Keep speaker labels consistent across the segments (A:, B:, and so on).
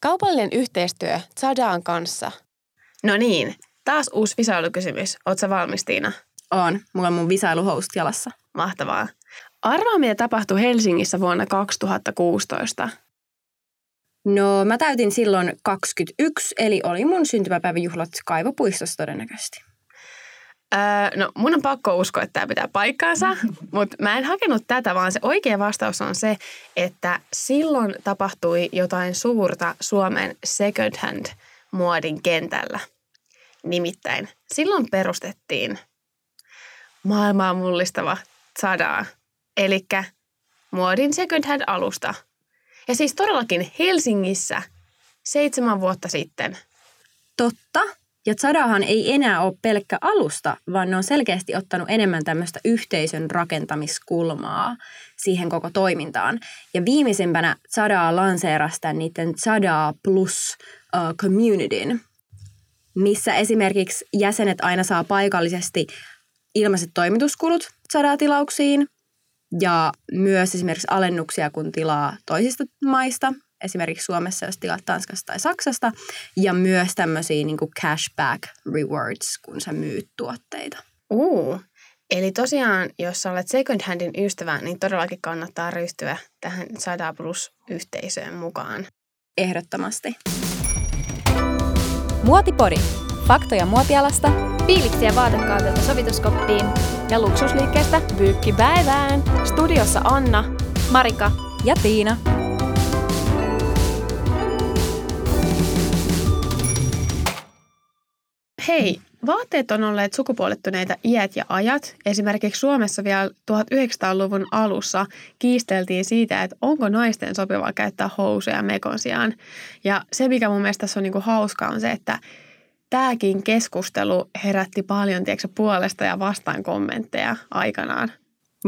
A: Kaupallinen yhteistyö Zadaan kanssa.
B: No niin, taas uusi visailukysymys. Oletko valmis, Tiina?
C: On. Mulla on mun visailuhost jalassa.
B: Mahtavaa. Arvaa, mitä tapahtui Helsingissä vuonna 2016.
C: No mä täytin silloin 21, eli oli mun syntymäpäiväjuhlat Kaivopuistossa todennäköisesti.
B: Öö, no mun on pakko uskoa, että tämä pitää paikkaansa, mutta mä en hakenut tätä, vaan se oikea vastaus on se, että silloin tapahtui jotain suurta Suomen second hand muodin kentällä. Nimittäin silloin perustettiin maailmaa mullistava Zadaa, eli muodin second hand alusta. Ja siis todellakin Helsingissä seitsemän vuotta sitten.
C: Totta. Ja Zadahan ei enää ole pelkkä alusta, vaan ne on selkeästi ottanut enemmän tämmöistä yhteisön rakentamiskulmaa siihen koko toimintaan. Ja viimeisimpänä Zadaa lanseerasi tämän niiden Zadaa Plus uh, communityn, missä esimerkiksi jäsenet aina saa paikallisesti ilmaiset toimituskulut Zadaa-tilauksiin ja myös esimerkiksi alennuksia, kun tilaa toisista maista, esimerkiksi Suomessa, jos tilaat Tanskasta tai Saksasta, ja myös tämmöisiä niin kuin cashback rewards, kun sä myyt tuotteita.
B: Uh, eli tosiaan, jos sä olet second handin ystävä, niin todellakin kannattaa ryhtyä tähän 100 plus-yhteisöön mukaan.
C: Ehdottomasti.
D: Muotipori. Faktoja muotialasta, fiiliksiä vaatekaavilta sovituskoppiin ja luksusliikkeestä pyykkipäivään. Studiossa Anna, Marika ja Tiina.
B: Hei, vaatteet on olleet sukupuolittuneita iät ja ajat. Esimerkiksi Suomessa vielä 1900-luvun alussa kiisteltiin siitä, että onko naisten sopivaa käyttää housuja mekon sijaan. Ja se, mikä mun mielestä tässä on niinku hauskaa, on se, että tämäkin keskustelu herätti paljon tiedätkö, puolesta ja vastaan kommentteja aikanaan.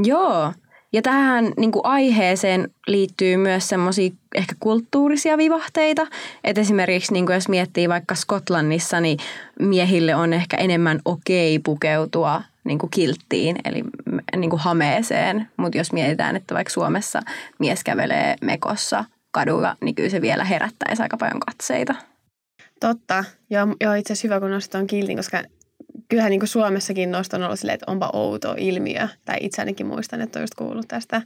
C: Joo, ja tähän niin kuin aiheeseen liittyy myös semmoisia ehkä kulttuurisia vivahteita. Että esimerkiksi niin kuin jos miettii vaikka Skotlannissa, niin miehille on ehkä enemmän okei pukeutua niin kuin kilttiin, eli niin kuin hameeseen. Mutta jos mietitään, että vaikka Suomessa mies kävelee mekossa kadulla, niin kyllä se vielä herättäisi aika paljon katseita.
B: Totta. Joo, joo itse asiassa hyvä, kun nostit tuon kiltin, koska kyllähän niin kuin Suomessakin noista on ollut silleen, että onpa outo ilmiö. Tai itse ainakin muistan, että on just kuullut tästä.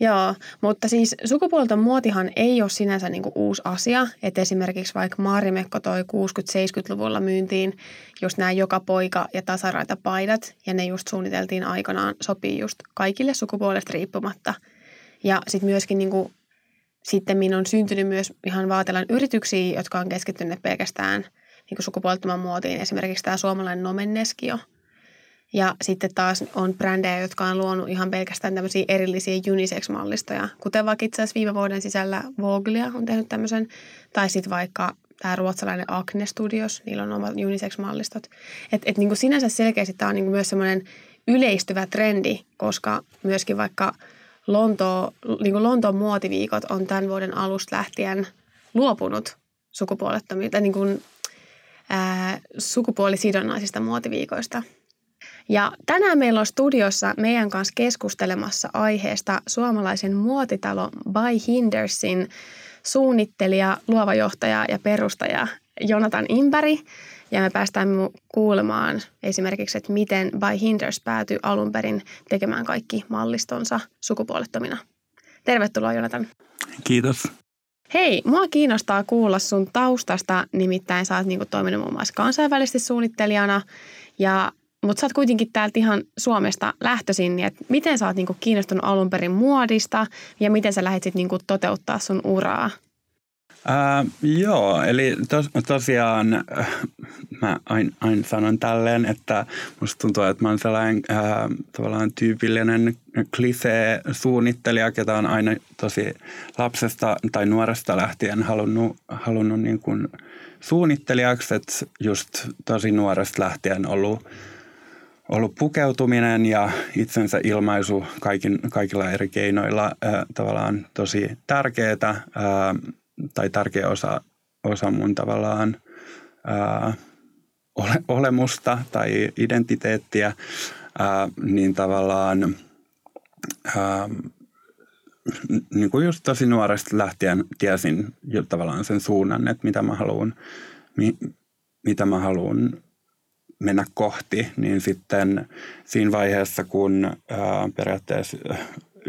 B: Joo, mutta siis sukupuolten muotihan ei ole sinänsä niin kuin uusi asia. Että esimerkiksi vaikka Maarimekko toi 60-70-luvulla myyntiin just nämä joka poika ja tasaraita paidat. Ja ne just suunniteltiin aikanaan sopii just kaikille sukupuolesta riippumatta. Ja sitten myöskin niin kuin, sitten on syntynyt myös ihan vaatelan yrityksiä, jotka on keskittyneet pelkästään – niin sukupuolittoman muotiin. Esimerkiksi tämä suomalainen Nomenneskio. Ja sitten taas on brändejä, jotka on luonut ihan pelkästään tämmöisiä erillisiä unisex-mallistoja. Kuten vaikka itse asiassa viime vuoden sisällä Voglia on tehnyt tämmöisen. Tai sitten vaikka tämä ruotsalainen Acne Studios, niillä on omat unisex-mallistot. Että et niin sinänsä selkeästi tämä on niin myös semmoinen yleistyvä trendi, koska myöskin vaikka Lonto, niin Lontoon muotiviikot on tämän vuoden alusta lähtien luopunut sukupuolettomilta, niin kuin sukupuolisidonnaisista muotiviikoista. Ja tänään meillä on studiossa meidän kanssa keskustelemassa aiheesta suomalaisen muotitalo By Hindersin suunnittelija, luova johtaja ja perustaja Jonathan Impäri. Ja me päästään kuulemaan esimerkiksi, että miten By Hinders päätyi alun perin tekemään kaikki mallistonsa sukupuolettomina. Tervetuloa Jonathan.
E: Kiitos.
B: Hei, mua kiinnostaa kuulla sun taustasta, nimittäin sä oot niinku toiminut muun muassa kansainvälisesti suunnittelijana, ja, mutta sä oot kuitenkin täältä ihan Suomesta lähtöisin, niin että miten sä oot niinku kiinnostunut alun perin muodista ja miten sä lähdit niinku toteuttaa sun uraa?
E: Äh, joo, eli tos, tosiaan mä aina ain sanon tälleen, että musta tuntuu, että mä oon sellainen äh, tavallaan tyypillinen klisee-suunnittelija, ketä on aina tosi lapsesta tai nuoresta lähtien halunnut, halunnut niin kuin suunnittelijaksi, että just tosi nuoresta lähtien ollut ollut pukeutuminen ja itsensä ilmaisu kaikin, kaikilla eri keinoilla äh, tavallaan tosi tärkeää. Äh, tai tärkeä osa, osa mun tavallaan ää, ole, olemusta tai identiteettiä, ää, niin tavallaan ää, niin kuin just tosi nuoresta lähtien tiesin jo tavallaan sen suunnan, että mitä mä haluan, mi, mitä mä haluan mennä kohti, niin sitten siinä vaiheessa, kun ää, periaatteessa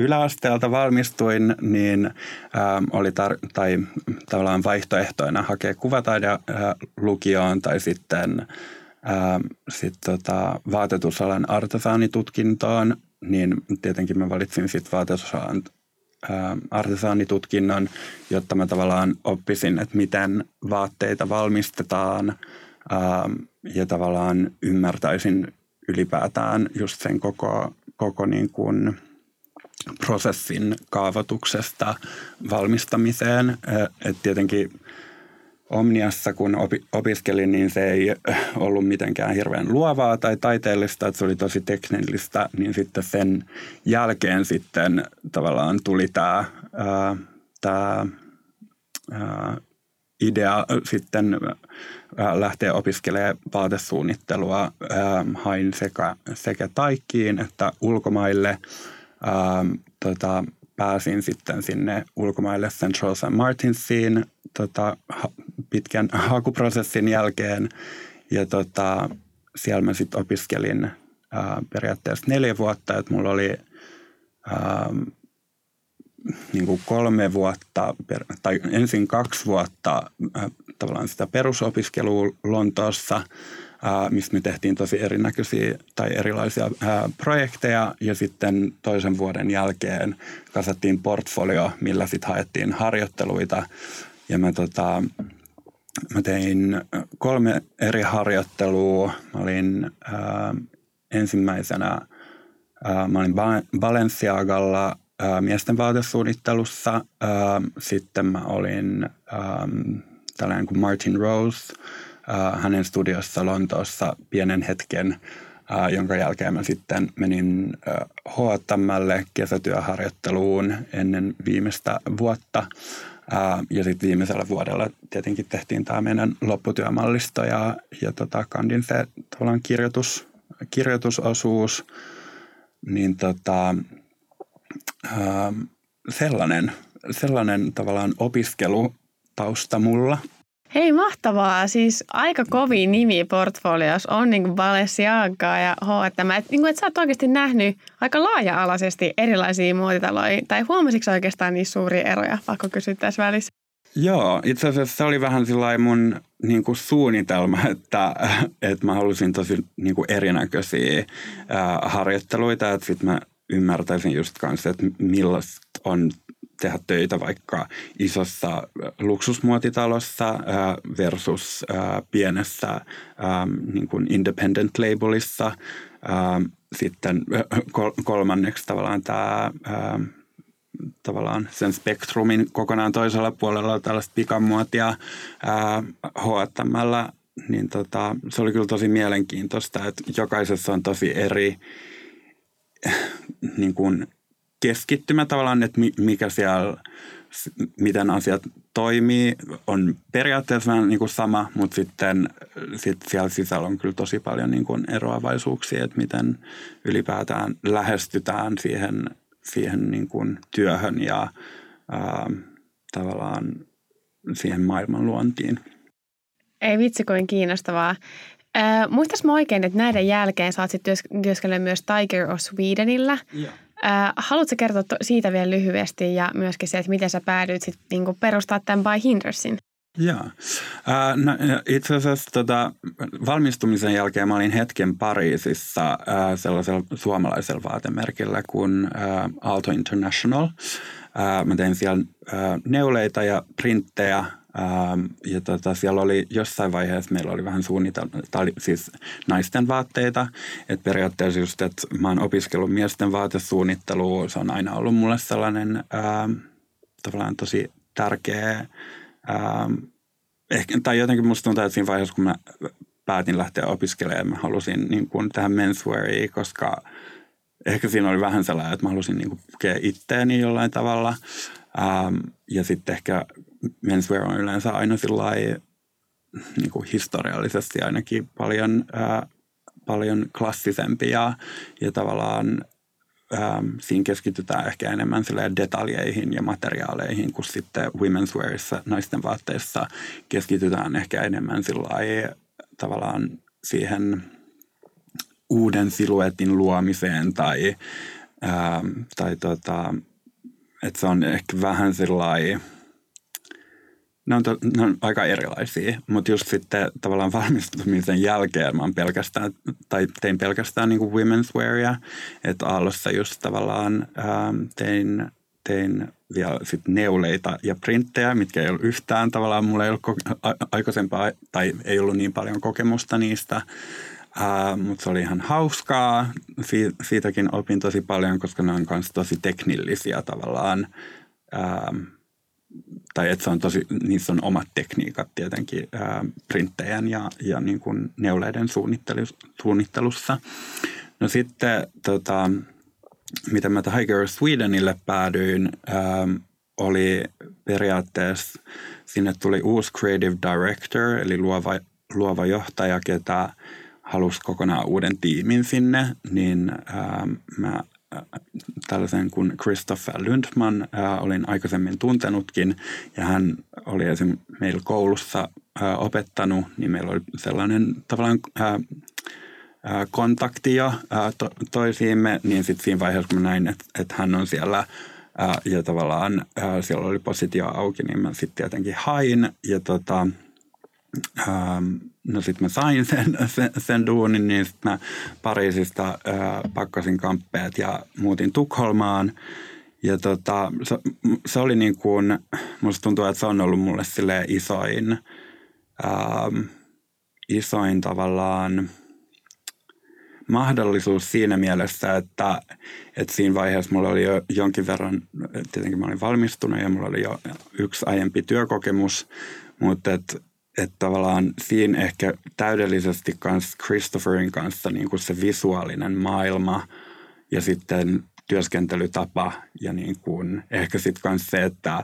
E: yläasteelta valmistuin, niin ää, oli tar- tai tavallaan vaihtoehtoina hakea kuvataide lukioon tai sitten ää, sit tota, vaatetusalan artesaanitutkintoon, niin tietenkin mä valitsin sitten vaatetusalan artesaanitutkinnon, jotta mä tavallaan oppisin, että miten vaatteita valmistetaan ja tavallaan ymmärtäisin ylipäätään just sen koko, koko niin kuin prosessin kaavoituksesta valmistamiseen. Et tietenkin Omniassa, kun opi, opiskelin, niin se ei ollut mitenkään hirveän luovaa tai taiteellista, että se oli tosi teknillistä, niin sitten sen jälkeen sitten tavallaan tuli tämä, tämä idea sitten lähteä opiskelemaan vaatesuunnittelua. Hain sekä, sekä Taikkiin että ulkomaille. Tota, pääsin sitten sinne ulkomaille Central St. Martinsiin tota, pitkän hakuprosessin jälkeen. Ja tota, siellä mä sitten opiskelin ää, periaatteessa neljä vuotta, että mulla oli ää, niin kuin kolme vuotta, tai ensin kaksi vuotta ää, tavallaan sitä perusopiskelua Lontoossa, missä me tehtiin tosi erinäköisiä tai erilaisia projekteja, ja sitten toisen vuoden jälkeen kasattiin portfolio, millä sitten haettiin harjoitteluita, ja mä tota, Mä tein kolme eri harjoittelua. Mä olin ää, ensimmäisenä, ää, mä olin Balenciagalla ää, miesten vaatesuunnittelussa. Ää, sitten mä olin ää, tällainen kuin Martin Rose hänen studiossa Lontoossa pienen hetken, ää, jonka jälkeen mä sitten menin H&Mlle kesätyöharjoitteluun ennen viimeistä vuotta – ja sitten viimeisellä vuodella tietenkin tehtiin tämä meidän lopputyömallisto ja, ja tota, kandin se tavallaan kirjoitus, kirjoitusosuus. Niin tota, ää, sellainen, sellainen tavallaan opiskelutausta mulla –
B: Hei, mahtavaa. Siis aika kovin nimi portfolios on niin kuin Balenciaga ja H&M. Että niin kuin, et sä oot oikeasti nähnyt aika laaja-alaisesti erilaisia muotitaloja. Tai huomasitko oikeastaan niissä suuria eroja? Pakko kysyä tässä välissä.
E: Joo, itse asiassa se oli vähän mun niin kuin suunnitelma, että, että mä halusin tosi niin kuin erinäköisiä harjoitteluita, että sitten mä ymmärtäisin just kanssa, että millaista on tehdä töitä vaikka isossa luksusmuotitalossa versus pienessä niin kuin independent labelissa. Sitten kolmanneksi tavallaan tämä tavallaan sen spektrumin kokonaan toisella puolella tällaista pikamuotia H&Mllä, niin tota, se oli kyllä tosi mielenkiintoista, että jokaisessa on tosi eri niin kuin keskittymä tavallaan, että mikä siellä, miten asiat toimii, on periaatteessa vähän niin kuin sama, mutta sitten sit siellä sisällä on kyllä tosi paljon niin kuin eroavaisuuksia, että miten ylipäätään lähestytään siihen, siihen niin kuin työhön ja ää, tavallaan siihen maailmanluontiin.
B: Ei vitsi kuin kiinnostavaa. Äh, muistas mä oikein, että näiden jälkeen sä oot sitten työskennellyt myös Tiger of Swedenillä. Joo. Äh, haluatko kertoa siitä vielä lyhyesti ja myöskin se, että miten sä päädyit sit niinku perustaa tämän By Hindersin?
E: Joo. Äh, no, itse asiassa tota, valmistumisen jälkeen mä olin hetken Pariisissa äh, sellaisella suomalaisella vaatemerkillä kuin äh, Alto International. Äh, mä tein siellä äh, neuleita ja printtejä Ähm, ja tota, siellä oli jossain vaiheessa, meillä oli vähän suunnitelma, siis naisten vaatteita. Että periaatteessa just, että mä oon opiskellut miesten vaatesuunnittelua, se on aina ollut mulle sellainen ää, ähm, tavallaan tosi tärkeä. Ää, ähm, ehkä, tai jotenkin musta tuntuu, että siinä vaiheessa, kun mä päätin lähteä opiskelemaan, mä halusin niin kuin tähän mensweariin, koska ehkä siinä oli vähän sellainen, että mä halusin niin kuin pukea itteeni jollain tavalla. Ja sitten ehkä menswear on yleensä aina niin kuin historiallisesti ainakin paljon, ää, paljon klassisempi ja, ja tavallaan ähm, siinä keskitytään ehkä enemmän detaljeihin ja materiaaleihin, kun sitten women's wearissa, naisten vaatteissa keskitytään ehkä enemmän tavallaan siihen uuden siluetin luomiseen tai, ähm, tai tota, että se on ehkä vähän sellainen ne on, to, ne on aika erilaisia, mutta just sitten tavallaan valmistumisen jälkeen mä pelkästään, tai tein pelkästään niin kuin women's wearia, että Aallossa just tavallaan ähm, tein, tein vielä sit neuleita ja printtejä, mitkä ei ollut yhtään tavallaan, mulla ei ollut koke- aikaisempaa, tai ei ollut niin paljon kokemusta niistä, Uh, mutta se oli ihan hauskaa. Si- siitäkin opin tosi paljon, koska ne on myös tosi teknillisiä tavallaan. Uh, tai että se on tosi, niissä on omat tekniikat tietenkin ää, printtejän ja, ja niin kuin neuleiden suunnittelussa. No sitten tota, mitä mä Tiger Swedenille päädyin, ää, oli periaatteessa, sinne tuli uusi creative director, eli luova, luova johtaja, ketä halusi kokonaan uuden tiimin sinne, niin ää, mä tällaisen kuin Christopher Lundman äh, olin aikaisemmin tuntenutkin ja hän oli esim. meillä koulussa äh, opettanut, niin meillä oli sellainen tavallaan äh, äh, kontakti jo äh, to, toisiimme, niin sitten siinä vaiheessa kun mä näin, että, hän on siellä äh, ja tavallaan äh, siellä oli positio auki, niin mä sitten tietenkin hain ja tota, Ähm, no sitten mä sain sen, sen, sen duunin, niin sitten mä Pariisista äh, pakkasin kamppeet ja muutin Tukholmaan. Ja tota, se, se oli niin kuin, musta tuntuu, että se on ollut mulle sille isoin, ähm, isoin tavallaan mahdollisuus siinä mielessä, että, että siinä vaiheessa mulla oli jo jonkin verran, tietenkin mä olin valmistunut ja mulla oli jo yksi aiempi työkokemus, mutta että että tavallaan siinä ehkä täydellisesti kans Christopherin kanssa niin kuin se visuaalinen maailma ja sitten työskentelytapa ja niin kuin ehkä sitten myös se, että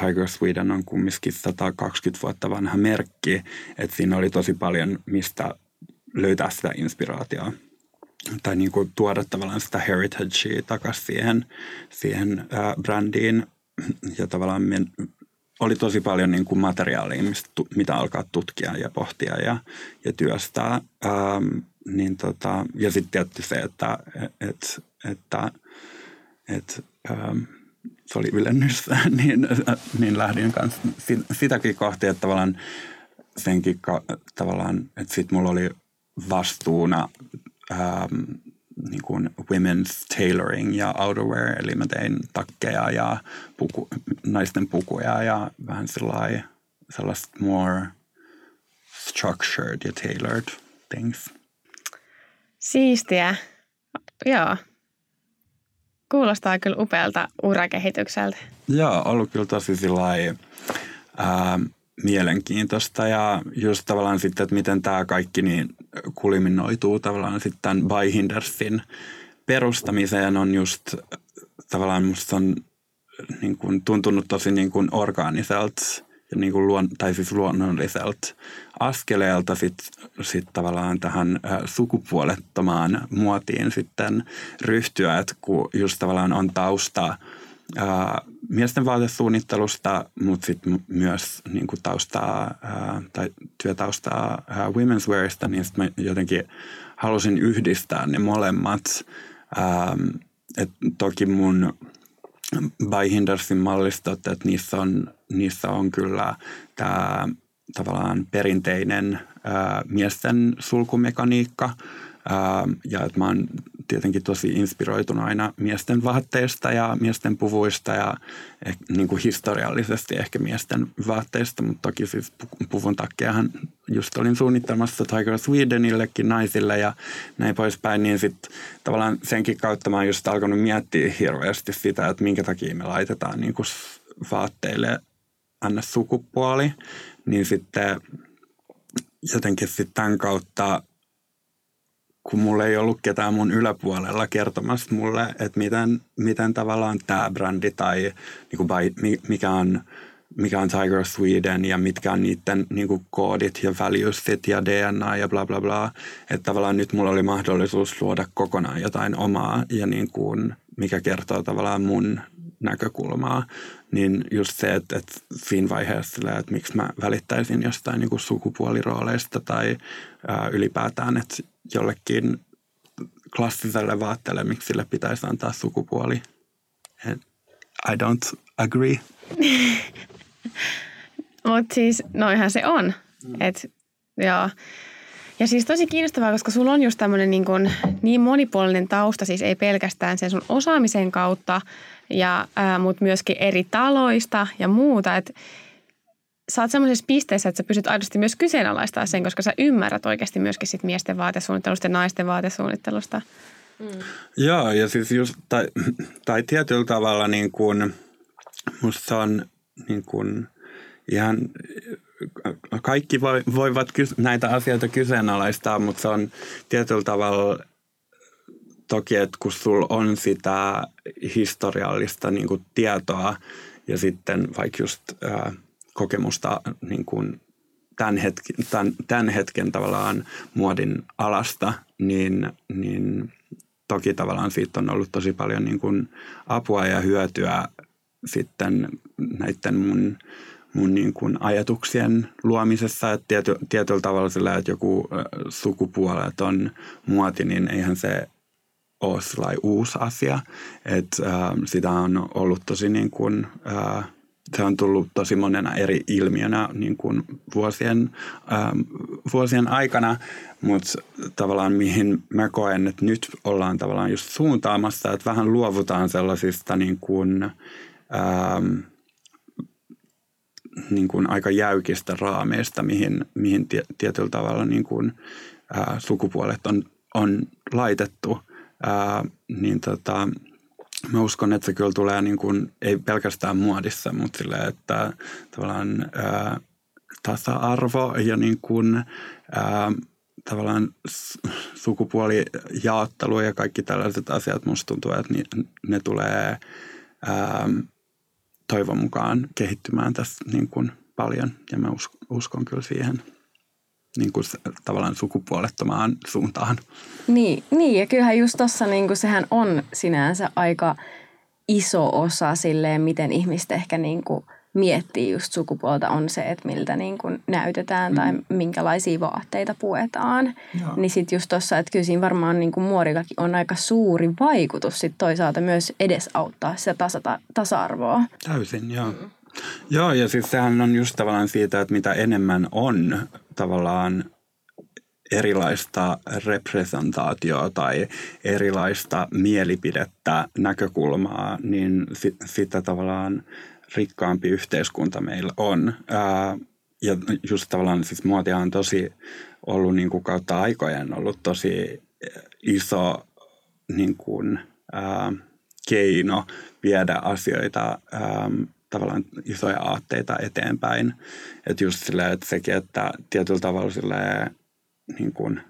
E: Tiger Sweden on kumminkin 120 vuotta vanha merkki, että siinä oli tosi paljon mistä löytää sitä inspiraatiota. Tai niin kuin tuoda tavallaan sitä heritagea takaisin siihen, siihen brändiin ja tavallaan oli tosi paljon niin kuin materiaalia, mistä, mitä alkaa tutkia ja pohtia ja, ja työstää. Ähm, niin tota, ja sitten tietysti se, että, et, että, et, ähm, se oli ylennys, niin, niin lähdin kanssa sitäkin kohti, että tavallaan senkin tavallaan, että sitten mulla oli vastuuna ähm, niin kuin women's tailoring ja outerwear, eli mä tein takkeja ja puku, naisten pukuja ja vähän sellaista more structured ja tailored things.
B: Siistiä. Joo. Kuulostaa kyllä upealta urakehitykseltä.
E: Joo, ollut kyllä tosi sillai, ää, mielenkiintoista ja just tavallaan sitten, että miten tämä kaikki niin kulminoituu tavallaan sitten tämän perustamiseen on just tavallaan musta on niin kuin tuntunut tosi niin kuin orgaaniselta ja niin kuin luon, tai siis luonnolliselta askeleelta sitten sit tavallaan tähän sukupuolettomaan muotiin sitten ryhtyä, että kun just tavallaan on tausta ää, miesten vaatesuunnittelusta, mutta sitten myös niin kuin taustaa ää, tai työtaustaa ää, women's wearista, niin sitten mä jotenkin halusin yhdistää ne molemmat. Ää, et toki mun By Hindersin mallistot, että niissä on, niissä on kyllä tämä tavallaan perinteinen ää, miesten sulkumekaniikka, ää, ja että mä oon tietenkin tosi inspiroitunut aina miesten vaatteista ja miesten puvuista ja eh, niin kuin historiallisesti ehkä miesten vaatteista, mutta toki siis puvun takkiahan just olin suunnittelemassa Tiger Swedenillekin naisille ja näin poispäin, niin sitten tavallaan senkin kautta mä oon just alkanut miettiä hirveästi sitä, että minkä takia me laitetaan niin kuin vaatteille anna sukupuoli, niin sitten jotenkin sitten tämän kautta kun mulla ei ollut ketään mun yläpuolella kertomassa mulle, että miten, miten tavallaan tämä brändi tai niin kuin by, mikä on mikä on Tiger Sweden ja mitkä on niiden niin kuin koodit ja valuesit ja DNA ja bla bla bla. Että tavallaan nyt mulla oli mahdollisuus luoda kokonaan jotain omaa ja niin kuin, mikä kertoo tavallaan mun näkökulmaa, niin just se, että, että siinä vaiheessa että miksi mä välittäisin jostain niin kuin sukupuolirooleista tai ää, ylipäätään, että jollekin klassiselle vaatteelle, miksi sille pitäisi antaa sukupuoli. And I don't agree.
B: Mutta siis noihän se on. Mm. Et, joo. Ja siis tosi kiinnostavaa, koska sulla on just tämmöinen niin, niin monipuolinen tausta, siis ei pelkästään sen sun osaamisen kautta, ja, mutta myöskin eri taloista ja muuta. Että sä oot semmoisessa pisteessä, että sä pystyt aidosti myös kyseenalaistaa sen, koska sä ymmärrät oikeasti myöskin sit miesten vaatesuunnittelusta ja naisten vaatesuunnittelusta.
E: Mm. Joo, ja siis just, tai, tai tietyllä tavalla niin kuin, musta on niin kuin ihan, kaikki voivat näitä asioita kyseenalaistaa, mutta se on tietyllä tavalla toki, että kun sulla on sitä historiallista niin kuin tietoa ja sitten vaikka just ää, kokemusta niin kuin tämän, hetken, tämän, tämän hetken tavallaan muodin alasta, niin, niin toki tavallaan siitä on ollut tosi paljon niin kuin apua ja hyötyä sitten näiden mun, mun niin kuin ajatuksien luomisessa. Että tiety, tietyllä tavalla sillä, että joku sukupuoleton muoti, niin eihän se ole uusi asia. Että äh, sitä on ollut tosi niin kuin, äh, se on tullut tosi monena eri ilmiönä niin kuin vuosien, ähm, vuosien aikana, mutta tavallaan mihin mä koen, että nyt ollaan tavallaan just suuntaamassa, että vähän luovutaan sellaisista niin kuin, ähm, niin kuin aika jäykistä raameista, mihin, mihin tietyllä tavalla niin kuin, äh, sukupuolet on, on laitettu – ää, niin tota, mä uskon, että se kyllä tulee niin kuin, ei pelkästään muodissa, mutta sille, että tavallaan ää, tasa-arvo ja niin kuin, ää, tavallaan sukupuolijaottelu ja kaikki tällaiset asiat, musta tuntuu, että ne, tulee ää, toivon mukaan kehittymään tässä niin kuin paljon. Ja mä uskon, uskon kyllä siihen niin kuin tavallaan sukupuolettomaan suuntaan.
C: Niin, niin ja kyllähän just tuossa niin sehän on sinänsä aika iso osa silleen, miten ihmiset ehkä niin kuin miettii just sukupuolta on se, että miltä niin kuin näytetään mm. tai minkälaisia vaatteita puetaan. Joo. Niin sitten just tuossa, että kyllä siinä varmaan niin kuin muorikakin on aika suuri vaikutus sit toisaalta myös edesauttaa sitä tasa- tasa-arvoa.
E: Täysin, joo. Mm. Joo, ja siis sehän on just tavallaan siitä, että mitä enemmän on tavallaan erilaista representaatioa tai erilaista mielipidettä, näkökulmaa, niin sitä tavallaan rikkaampi yhteiskunta meillä on. ja just tavallaan siis muotia on tosi ollut niin kuin kautta aikojen ollut tosi iso niin kuin, ää, keino viedä asioita ää, tavallaan isoja aatteita eteenpäin. Että just silleen, että sekin, että tietyllä tavalla silleen, niin kuin,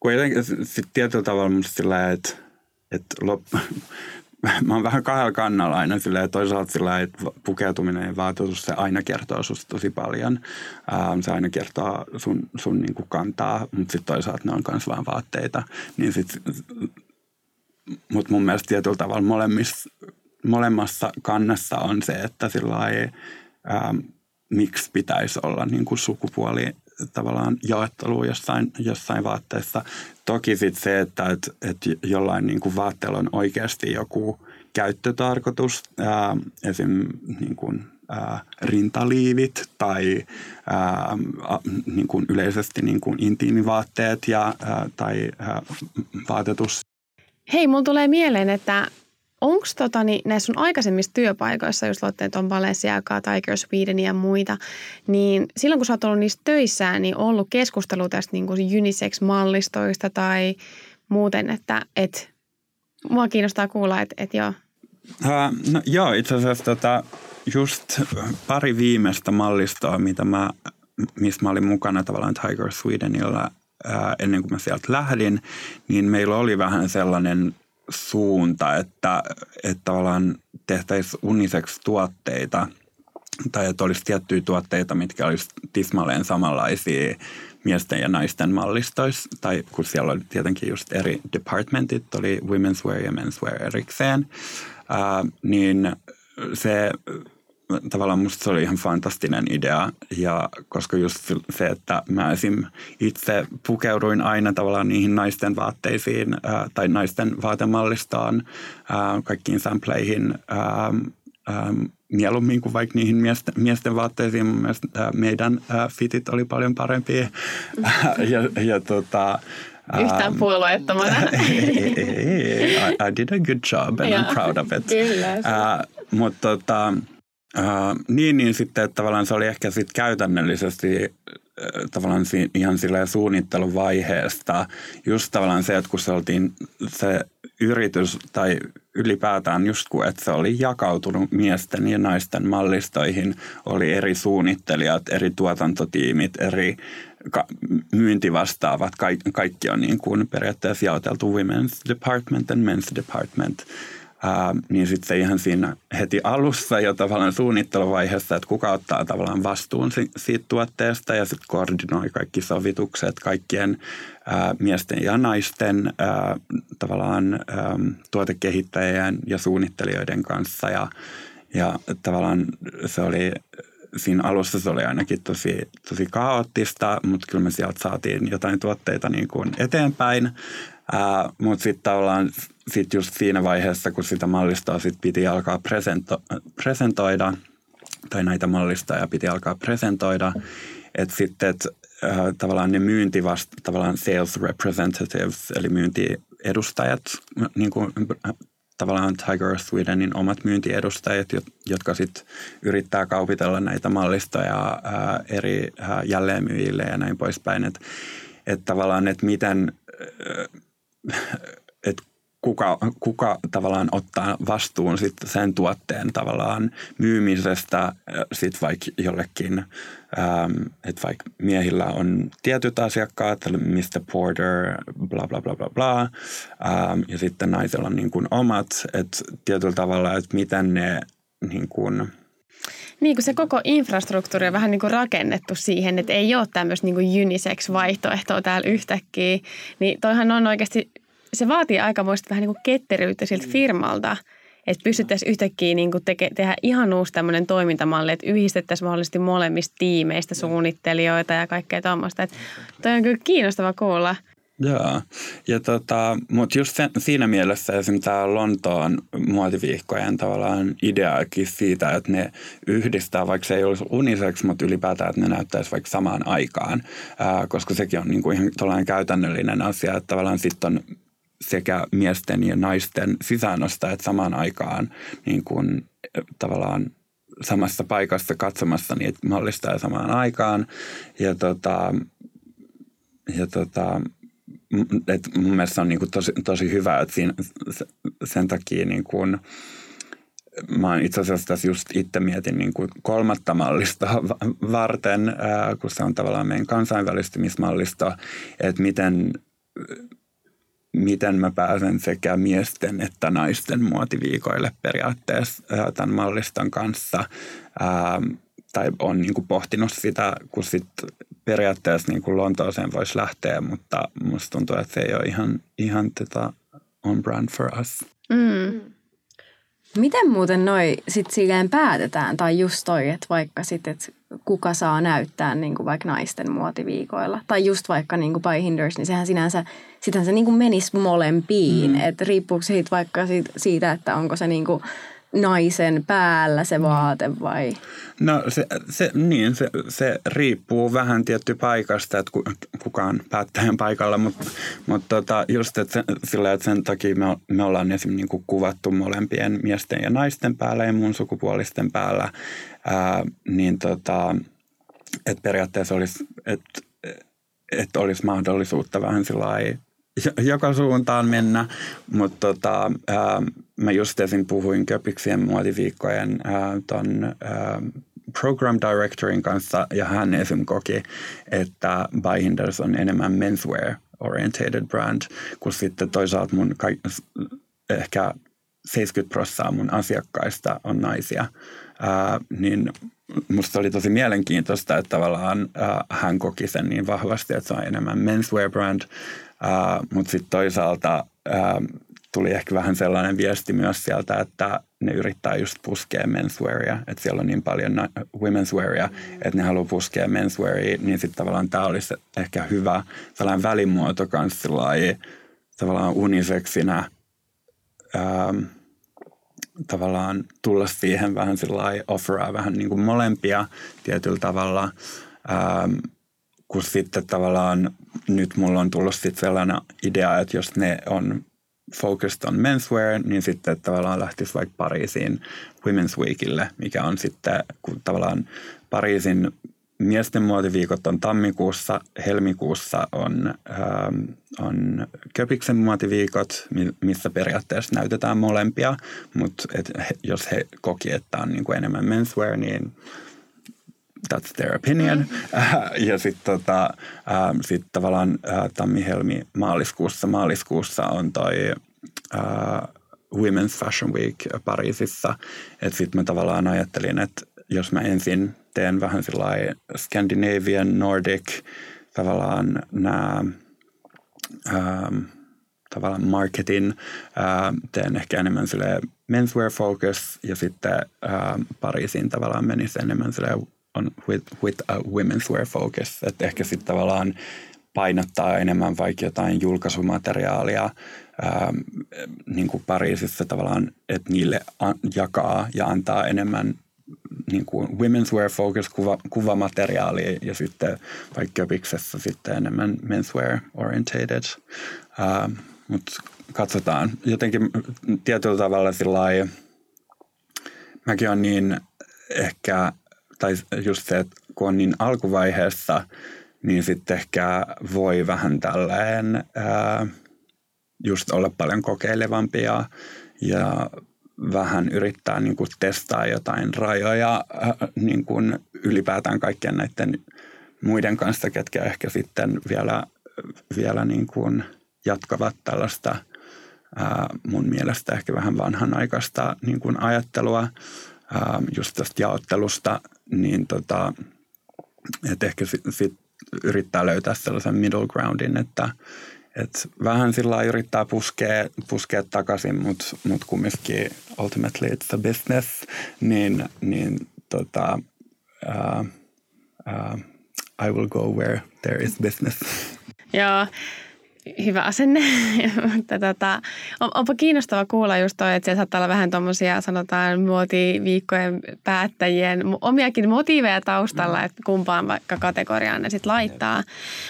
E: kun jotenkin sitten tietyllä tavalla musta silleen, että, että lop, mä oon vähän kahdella kannalla aina silleen, toisaalta silleen, että pukeutuminen ja vaatetus, se aina kertoo susta tosi paljon. Ähm, se aina kertoo sun, sun niin kuin kantaa, mutta sitten toisaalta ne on myös vaan vaatteita. Niin sit, mutta mun mielestä tietyllä tavalla molemmissa molemmassa kannassa on se, että sillä ei, ähm, miksi pitäisi olla niin kuin sukupuoli tavallaan jaottelu jossain, jossain vaatteessa. Toki sitten se, että et, et jollain niin kuin vaatteella on oikeasti joku käyttötarkoitus, ää, ähm, esim. Niin kuin, ää, äh, rintaliivit tai ää, a, niin kuin yleisesti niin kuin intiimivaatteet ja, ää, äh, tai ää, vaatetus.
B: Hei, mulla tulee mieleen, että Onko tota, niin näissä sun aikaisemmissa työpaikoissa, just luotte on Balenciagaa, Tiger Sweden ja muita, niin silloin kun sä oot ollut niissä töissä, niin ollut keskustelu tästä niin kuin unisex-mallistoista tai muuten, että et, mua kiinnostaa kuulla, että et joo.
E: Uh, no, joo, itse asiassa tota, just pari viimeistä mallistoa, mitä mä, missä mä olin mukana tavallaan Tiger Swedenilla uh, ennen kuin mä sieltä lähdin, niin meillä oli vähän sellainen – suunta, että, että tavallaan tehtäisiin uniseksi tuotteita tai että olisi tiettyjä tuotteita, mitkä olisi tismalleen samanlaisia miesten ja naisten mallistoissa, tai kun siellä oli tietenkin just eri departmentit, oli women's wear ja men's wear erikseen, ää, niin se tavallaan musta se oli ihan fantastinen idea ja koska just se, että mä esim. itse pukeuduin aina tavallaan niihin naisten vaatteisiin ää, tai naisten vaatemallistoon, ää, kaikkiin sampleihin ää, mieluummin kuin vaikka niihin miesten, miesten vaatteisiin. Mun mielestä meidän fitit oli paljon parempia ja, ja tota,
B: Yhtään um, puolueettomana.
E: I, I did a good job and I'm proud of it.
B: Kyllä.
E: Uh, mutta tota, Uh, niin, niin sitten, että tavallaan se oli ehkä sitten käytännöllisesti uh, tavallaan si- ihan silleen suunnitteluvaiheesta. Just tavallaan se, että kun se oltiin se yritys tai ylipäätään just kun, että se oli jakautunut miesten ja naisten mallistoihin, oli eri suunnittelijat, eri tuotantotiimit, eri ka- myyntivastaavat, Ka- kaikki on niin kuin periaatteessa jaoteltu women's department and men's department – Ää, niin sitten ihan siinä heti alussa jo tavallaan suunnitteluvaiheessa, että kuka ottaa tavallaan vastuun si- siitä tuotteesta ja sitten koordinoi kaikki sovitukset kaikkien ää, miesten ja naisten ää, tavallaan ää, tuotekehittäjien ja suunnittelijoiden kanssa ja, ja tavallaan se oli siinä alussa se oli ainakin tosi, tosi kaoottista, mutta kyllä me sieltä saatiin jotain tuotteita niin kuin eteenpäin. Uh, mutta sitten tavallaan sit just siinä vaiheessa, kun sitä mallistoa sit piti alkaa presento, presentoida, tai näitä mallistoja piti alkaa presentoida, että sitten et, uh, tavallaan ne myyntivast, tavallaan sales representatives, eli myyntiedustajat, niin kuin tavallaan Tiger Swedenin omat myyntiedustajat, jotka sitten yrittää kaupitella näitä mallistoja ää, eri ää, jälleenmyyjille ja näin poispäin. Että et tavallaan, että miten, että kuka, kuka tavallaan ottaa vastuun sit sen tuotteen tavallaan myymisestä sit vaikka jollekin, ähm, että vaikka miehillä on tietyt asiakkaat, Mr. Porter, bla bla bla bla bla, ähm, ja sitten naisilla on niin kuin omat, että tietyllä tavalla, että miten ne niin kuin,
B: niin kuin se koko infrastruktuuri on vähän niin kuin rakennettu siihen, että ei ole tämmöistä niin kuin unisex-vaihtoehtoa täällä yhtäkkiä. Niin toihan on oikeasti se vaatii aikamoista vähän niin kuin ketteryyttä siltä firmalta, että pystyttäisiin yhtäkkiä niin kuin teke, tehdä ihan uusi tämmöinen toimintamalli, että yhdistettäisiin mahdollisesti molemmista tiimeistä suunnittelijoita ja kaikkea tuommoista. Että toi on kyllä kiinnostava kuulla.
E: Joo, ja tota, mutta just sen, siinä mielessä esimerkiksi tämä Lontoon muotiviikkojen tavallaan ideakin siitä, että ne yhdistää, vaikka se ei olisi uniseksi, mutta ylipäätään, että ne näyttäisi vaikka samaan aikaan, ää, koska sekin on niinku ihan tällainen käytännöllinen asia, että tavallaan sitten on sekä miesten ja naisten sisäänostajat samaan aikaan niin kuin, tavallaan samassa paikassa katsomassa niitä mallistaa samaan aikaan. Ja, tota, ja tota, et mun mielestä on niin kuin tosi, tosi hyvä, että siinä, sen takia niin kuin, mä itse asiassa tässä just itse mietin niin kuin kolmatta mallista varten, ää, kun se on tavallaan meidän kansainvälistymismallisto, että miten miten mä pääsen sekä miesten että naisten muotiviikoille periaatteessa tämän malliston kanssa. Ää, tai on niin kuin pohtinut sitä, kun sit periaatteessa niin kuin Lontooseen voisi lähteä, mutta musta tuntuu, että se ei ole ihan, ihan tätä on brand for us. Mm.
C: Miten muuten noi sit silleen päätetään, tai just toi, että vaikka sitten, että kuka saa näyttää niin kuin vaikka naisten muotiviikoilla, tai just vaikka niin kuin by Hinders, niin sehän sinänsä, sitähän se niin kuin menisi molempiin, mm. että riippuuko siitä vaikka siitä, siitä, että onko se niin kuin naisen päällä se vaate vai?
E: No se, se, niin, se, se riippuu vähän tietty paikasta, että kuka on päättäjän paikalla, mutta, mutta tota, just että sen, sillä, että sen takia me, me ollaan esimerkiksi niin kuin kuvattu molempien miesten ja naisten päällä ja muun sukupuolisten päällä, ää, niin tota, että periaatteessa olisi, että, että olisi mahdollisuutta vähän sillä joka suuntaan mennä, mutta tota, ää, mä just esim. puhuin Köpiksien muotiviikkojen ää, ton ää, program directorin kanssa ja hän esim. koki, että Byhinders on enemmän menswear orientated brand, kun sitten toisaalta mun ka- ehkä 70 prosenttia mun asiakkaista on naisia. ää, niin musta oli tosi mielenkiintoista, että tavallaan ää, hän koki sen niin vahvasti, että se on enemmän menswear brand, mutta sitten toisaalta ää, tuli ehkä vähän sellainen viesti myös sieltä, että ne yrittää just puskea menswearia, että siellä on niin paljon womenswearia, mm. että ne haluaa puskea menswearia, niin sitten tavallaan tämä olisi ehkä hyvä sellainen välimuoto kanssa tavallaan uniseksinä ähm, tavallaan tulla siihen vähän sillä offeraa vähän niin kuin molempia tietyllä tavalla, ähm, kun sitten tavallaan nyt mulla on tullut sitten sellainen idea, että jos ne on focused on menswear, niin sitten tavallaan lähtisi vaikka Pariisiin Women's Weekille, mikä on sitten kun tavallaan Pariisin miesten muotiviikot on tammikuussa, helmikuussa on, ähm, on Köpiksen muotiviikot, missä periaatteessa näytetään molempia, mutta jos he koki, että on niin kuin enemmän menswear, niin that's their opinion. Mm. ja sitten tota, äh, sit tavallaan äh, tammi-helmi maaliskuussa, maaliskuussa on toi äh, Women's Fashion Week Pariisissa. Että sitten mä tavallaan ajattelin, että jos mä ensin teen vähän sellainen Scandinavian, Nordic, tavallaan nämä ähm, tavallaan marketin, äh, teen ehkä enemmän menswear focus ja sitten äh, Pariisiin tavallaan menisi enemmän on with, with a women's wear focus. Että ehkä sitten tavallaan painottaa enemmän vaikka jotain julkaisumateriaalia ää, niin kuin Pariisissa tavallaan, että niille jakaa ja antaa enemmän niin kuin women's wear focus kuva, kuvamateriaalia ja sitten vaikka Köpiksessä sitten enemmän menswear orientated. Mutta katsotaan. Jotenkin tietyllä tavalla sillä mäkin on niin ehkä tai just se, että kun on niin alkuvaiheessa, niin sitten ehkä voi vähän tälleen just olla paljon kokeilevampia ja vähän yrittää niin kuin testaa jotain rajoja niin kuin ylipäätään kaikkien näiden muiden kanssa, ketkä ehkä sitten vielä, vielä niin kuin jatkavat tällaista mun mielestä ehkä vähän vanhanaikaista niin kuin ajattelua just tästä jaottelusta niin tota, että ehkä sitten sit yrittää löytää sellaisen middle groundin, että et vähän sillä yrittää puskea, puskea takaisin, mutta mut kumminkin ultimately it's a business, niin, niin tota, uh, uh, I will go where there is business.
B: Joo, hyvä asenne. Mutta tota, on, onpa kiinnostava kuulla just toi, että siellä saattaa olla vähän tuommoisia sanotaan muotiviikkojen päättäjien omiakin motiiveja taustalla, että kumpaan vaikka kategoriaan ne sitten laittaa.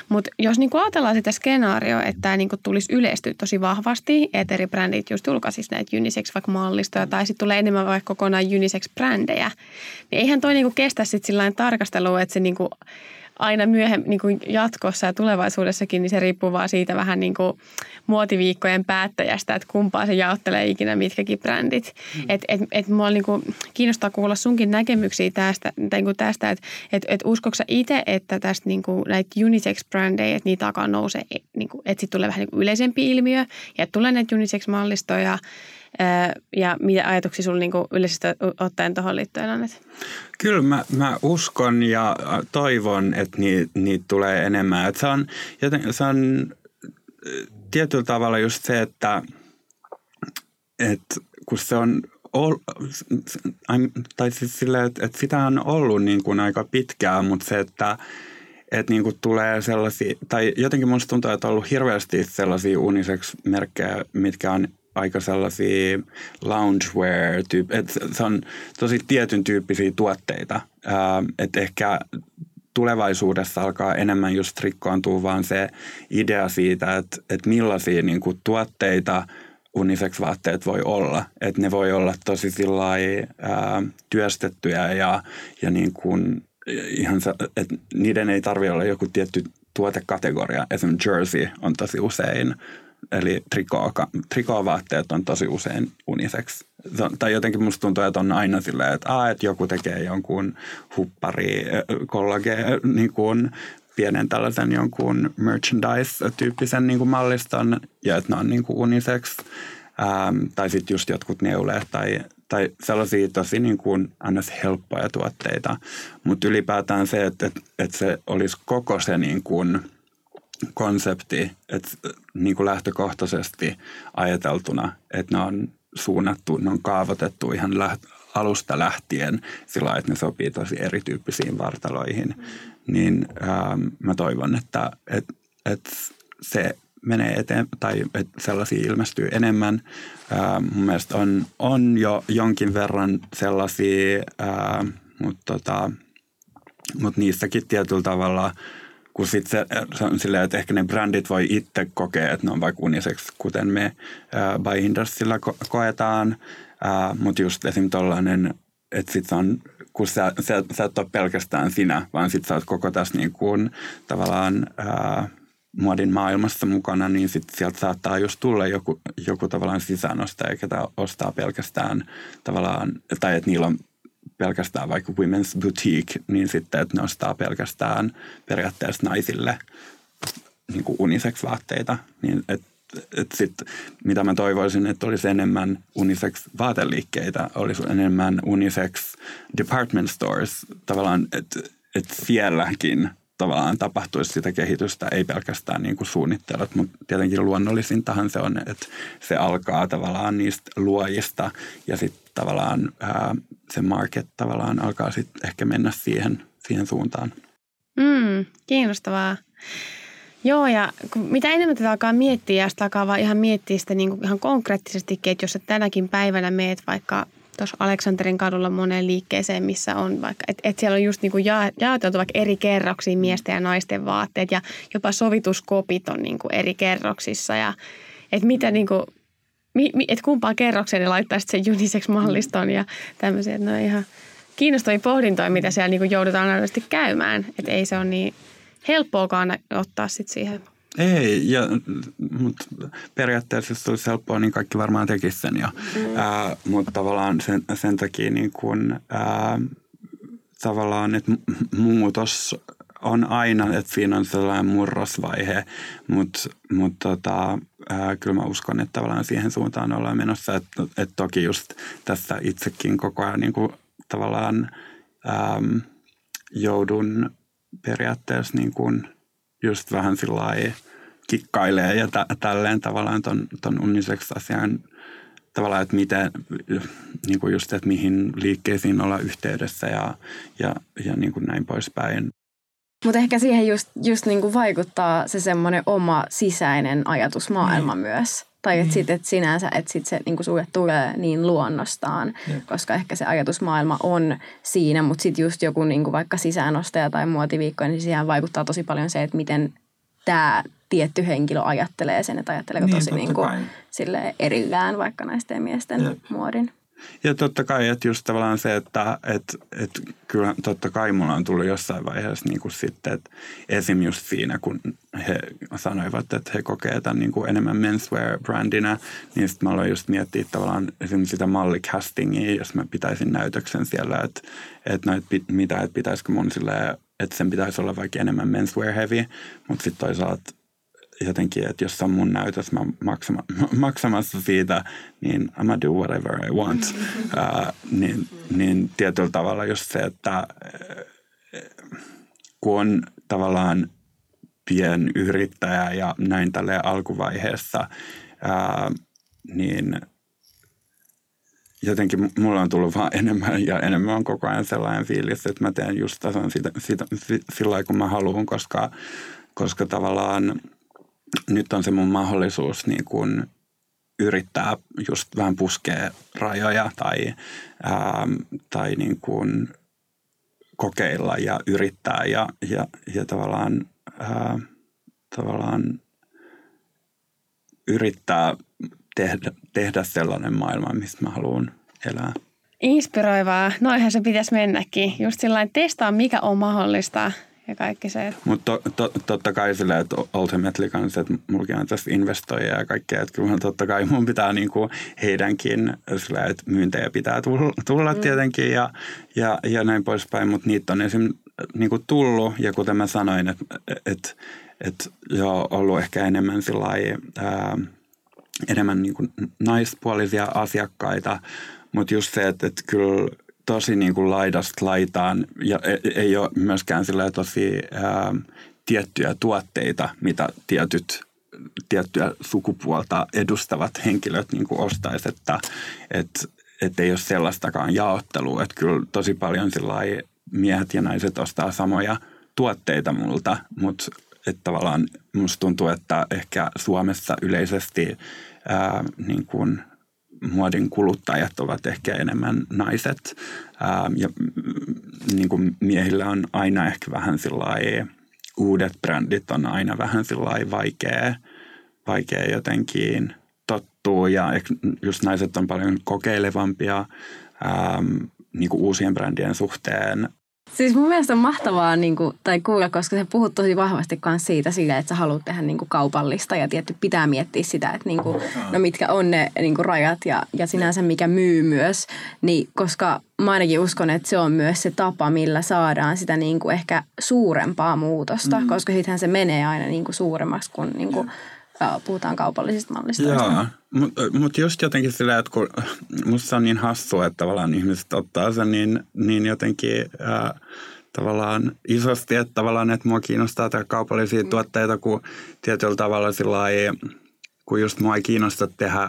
B: Mutta jos niinku ajatellaan sitä skenaario, että tämä niinku tulisi yleistyä tosi vahvasti, että eri brändit just julkaisisi näitä unisex vaikka mallistoja tai sitten tulee enemmän vaikka kokonaan unisex-brändejä, niin eihän toi niinku kestä sitten sillä tarkastelua, että se niinku aina myöhemmin niin kuin jatkossa ja tulevaisuudessakin, niin se riippuu vaan siitä vähän niin kuin muotiviikkojen päättäjästä, että kumpaa se jaottelee ikinä mitkäkin brändit. Mm. Et, et, et mua niin kuin kiinnostaa kuulla sunkin näkemyksiä tästä, tai niin kuin tästä että et, et uskoksa itse, että tästä niin kuin näitä unisex-brändejä, että niitä takaa nousee, niin kuin, että sitten tulee vähän niin kuin yleisempi ilmiö ja tulee näitä unisex-mallistoja ja mitä ajatuksia sinulla niin yleisesti ottaen tuohon liittyen on?
E: Kyllä mä, mä uskon ja toivon, että niitä niit tulee enemmän. Et se, on, joten, se on tietyllä tavalla just se, että, että kun se on tai siis sille, että, että sitä on ollut niin kuin aika pitkään, mutta se, että että niin kuin tulee sellaisia, tai jotenkin minusta tuntuu, että on ollut hirveästi sellaisia unisex-merkkejä, mitkä on aika sellaisia loungewear tyyp, että se on tosi tietyn tyyppisiä tuotteita, että ehkä tulevaisuudessa alkaa enemmän just rikkoontua vaan se idea siitä, että, että millaisia niin kuin, tuotteita unisex-vaatteet voi olla. Että ne voi olla tosi sillai, ää, työstettyjä ja, ja niin kuin, ihan, että niiden ei tarvitse olla joku tietty tuotekategoria. Esimerkiksi jersey on tosi usein Eli trikoo, trikoovaatteet on tosi usein unisex. Tai jotenkin musta tuntuu, että on aina silleen, että, aa, että joku tekee jonkun huppari, kollage, niin kuin pienen tällaisen jonkun merchandise-tyyppisen niin kuin malliston ja että ne on niin kuin unisex. ähm, tai sitten just jotkut neuleet tai, tai sellaisia tosi niin kuin ns. helppoja tuotteita. Mutta ylipäätään se, että, että, että se olisi koko se niin kuin konsepti, että niin kuin lähtökohtaisesti ajateltuna, että ne on suunnattu, ne on kaavoitettu ihan läht, alusta lähtien sillä että ne sopii tosi erityyppisiin vartaloihin, mm. niin ähm, mä toivon, että et, et se menee eteen, tai että sellaisia ilmestyy enemmän. Ähm, mun mielestä on, on jo jonkin verran sellaisia, äh, mutta tota, mut niissäkin tietyllä tavalla – kun sit se, se on silleen, että ehkä ne brändit voi itse kokea, että ne on vaikka uniseksi, kuten me äh, by Industrialla ko- koetaan. Äh, Mutta just esim. tollainen, että sit se on, kun sä, sä, sä et ole pelkästään sinä, vaan sit sä oot koko tässä niin kuin, tavallaan äh, muodin maailmassa mukana, niin sit sieltä saattaa just tulla joku, joku tavallaan sisäänostaja, ketä ostaa pelkästään tavallaan, tai että niillä on pelkästään vaikka women's boutique, niin sitten, että ne ostaa pelkästään periaatteessa naisille niin kuin unisex-vaatteita. Niin et, et sit, mitä mä toivoisin, että olisi enemmän unisex-vaateliikkeitä, olisi enemmän unisex department stores, tavallaan, että et sielläkin tavallaan tapahtuisi sitä kehitystä, ei pelkästään niin kuin suunnittelut, mutta tietenkin luonnollisintahan se on, että se alkaa tavallaan niistä luojista ja sitten tavallaan ää, se market tavallaan alkaa sitten ehkä mennä siihen, siihen suuntaan.
B: Mm, kiinnostavaa. Joo, ja mitä enemmän tätä alkaa miettiä, ja sitä alkaa vaan ihan miettiä sitä niin kuin ihan konkreettisesti, että jos sä tänäkin päivänä meet vaikka tuossa Aleksanterin kadulla moneen liikkeeseen, missä on vaikka, että et siellä on just niinku ja, jaoteltu vaikka eri kerroksiin miesten ja naisten vaatteet ja jopa sovituskopit on niinku eri kerroksissa ja että mitä niinku, mi, mi, et kumpaan kerrokseen ne laittaisi sen unisex-malliston ja tämmöisiä, on ihan kiinnostavia pohdintoja, mitä siellä niinku joudutaan aina käymään, että ei se ole niin helppoakaan ottaa sitten siihen
E: ei, ja, mutta periaatteessa jos se olisi helppoa, niin kaikki varmaan tekisi sen jo. Mm. Ää, mutta tavallaan sen, sen takia niin kun, ää, tavallaan, että muutos on aina, että siinä on sellainen murrosvaihe, mutta mut tota, ää, kyllä mä uskon, että tavallaan siihen suuntaan ollaan menossa. Että et toki just tässä itsekin koko ajan niin kuin, tavallaan ää, joudun periaatteessa niin kuin, just vähän sillä kikkailee ja tä, tälleen tavallaan ton, ton unisex-asian tavallaan, että miten, niin kuin just, että mihin liikkeisiin olla yhteydessä ja, ja, ja niin kuin näin poispäin.
C: Mutta ehkä siihen just, just niin kuin vaikuttaa se semmoinen oma sisäinen ajatusmaailma mm. myös. Tai että mm. sit, et sinänsä, että sit se niin kuin sulle tulee niin luonnostaan, mm. koska ehkä se ajatusmaailma on siinä, mutta sitten just joku niin kuin vaikka sisäänostaja tai muotiviikko, niin siihen vaikuttaa tosi paljon se, että miten tämä tietty henkilö ajattelee sen, että ajatteleeko niin, tosi niin kuin, sille erillään vaikka naisten ja miesten Jep. muodin.
E: Ja totta kai, että just tavallaan se, että et, et, kyllä totta kai mulla on tullut jossain vaiheessa niin kuin sitten, että esim. just siinä, kun he sanoivat, että he kokee tämän niin kuin enemmän menswear-brändinä, niin sitten mä aloin just miettiä tavallaan esim. sitä mallicastingia, jos mä pitäisin näytöksen siellä, että, että, no, että mitä, että pitäisikö mun silleen, että sen pitäisi olla vaikka enemmän menswear heavy, mutta sitten toisaalta jotenkin, että jos on mun näytös mä maksama, maksamassa siitä, niin I'm do whatever I want. uh, niin, niin tietyllä tavalla just se, että kun on tavallaan pienyrittäjä ja näin tälle alkuvaiheessa, uh, niin jotenkin mulla on tullut vaan enemmän ja enemmän on koko ajan sellainen fiilis, että mä teen just tasan sitä, sitä, sillä lailla, kun mä haluan, koska, koska tavallaan – nyt on se mun mahdollisuus niin kuin yrittää just vähän puskea rajoja tai, ää, tai niin kuin kokeilla ja yrittää ja, ja, ja tavallaan, ää, tavallaan yrittää tehdä, tehdä sellainen maailma, missä mä haluan elää.
B: Inspiroivaa. Noihän se pitäisi mennäkin. Just sillä testaa, mikä on mahdollista ja kaikki se.
E: Mutta to, to, totta kai silleen, että ultimately kanssa, että mullakin on tässä investoijia ja kaikkea, että kyllä totta kai mun pitää niinku heidänkin silleen, että myyntejä pitää tulla, tulla mm. tietenkin ja, ja, ja näin poispäin, mutta niitä on esim. Niinku tullut ja kuten mä sanoin, että et, et, joo, ollut ehkä enemmän sillä enemmän niin kuin naispuolisia asiakkaita, mutta just se, että, että kyllä tosi niin kuin laidasta laitaan ja e, ei ole myöskään tosi ää, tiettyjä tuotteita, mitä tietyt tiettyä sukupuolta edustavat henkilöt niin kuin ostaisi, että, että, että ei ole sellaistakaan jaottelua, että kyllä tosi paljon miehet ja naiset ostaa samoja tuotteita multa, mutta että tavallaan musta tuntuu, että ehkä Suomessa yleisesti ää, niin kuin muodin kuluttajat ovat ehkä enemmän naiset. Ää, ja niin kuin miehillä on aina ehkä vähän sillä uudet brändit on aina vähän sillä vaikea, vaikea jotenkin tottua. Ja just naiset on paljon kokeilevampia ää, niin kuin uusien brändien suhteen
C: Siis mun mielestä on mahtavaa niin kuin, tai kuulla, koska sä puhut tosi vahvasti myös siitä sille, että sä haluat tehdä niin kuin, kaupallista ja tietty pitää miettiä sitä, että niin kuin, no mitkä on ne niin kuin, rajat ja, ja sinänsä mikä myy myös. Niin, koska mä ainakin uskon, että se on myös se tapa, millä saadaan sitä niin kuin, ehkä suurempaa muutosta, mm. koska sittenhän se menee aina niin kuin, suuremmaksi kuin niin kuin, puhutaan kaupallisista mallista.
E: Joo, mutta mut just jotenkin sillä, että kun musta on niin hassua, että tavallaan ihmiset ottaa sen niin, niin jotenkin ää, tavallaan isosti, että tavallaan, että mua kiinnostaa tehdä kaupallisia mm. tuotteita, kun tietyllä tavalla sillä kun just mua ei kiinnosta tehdä,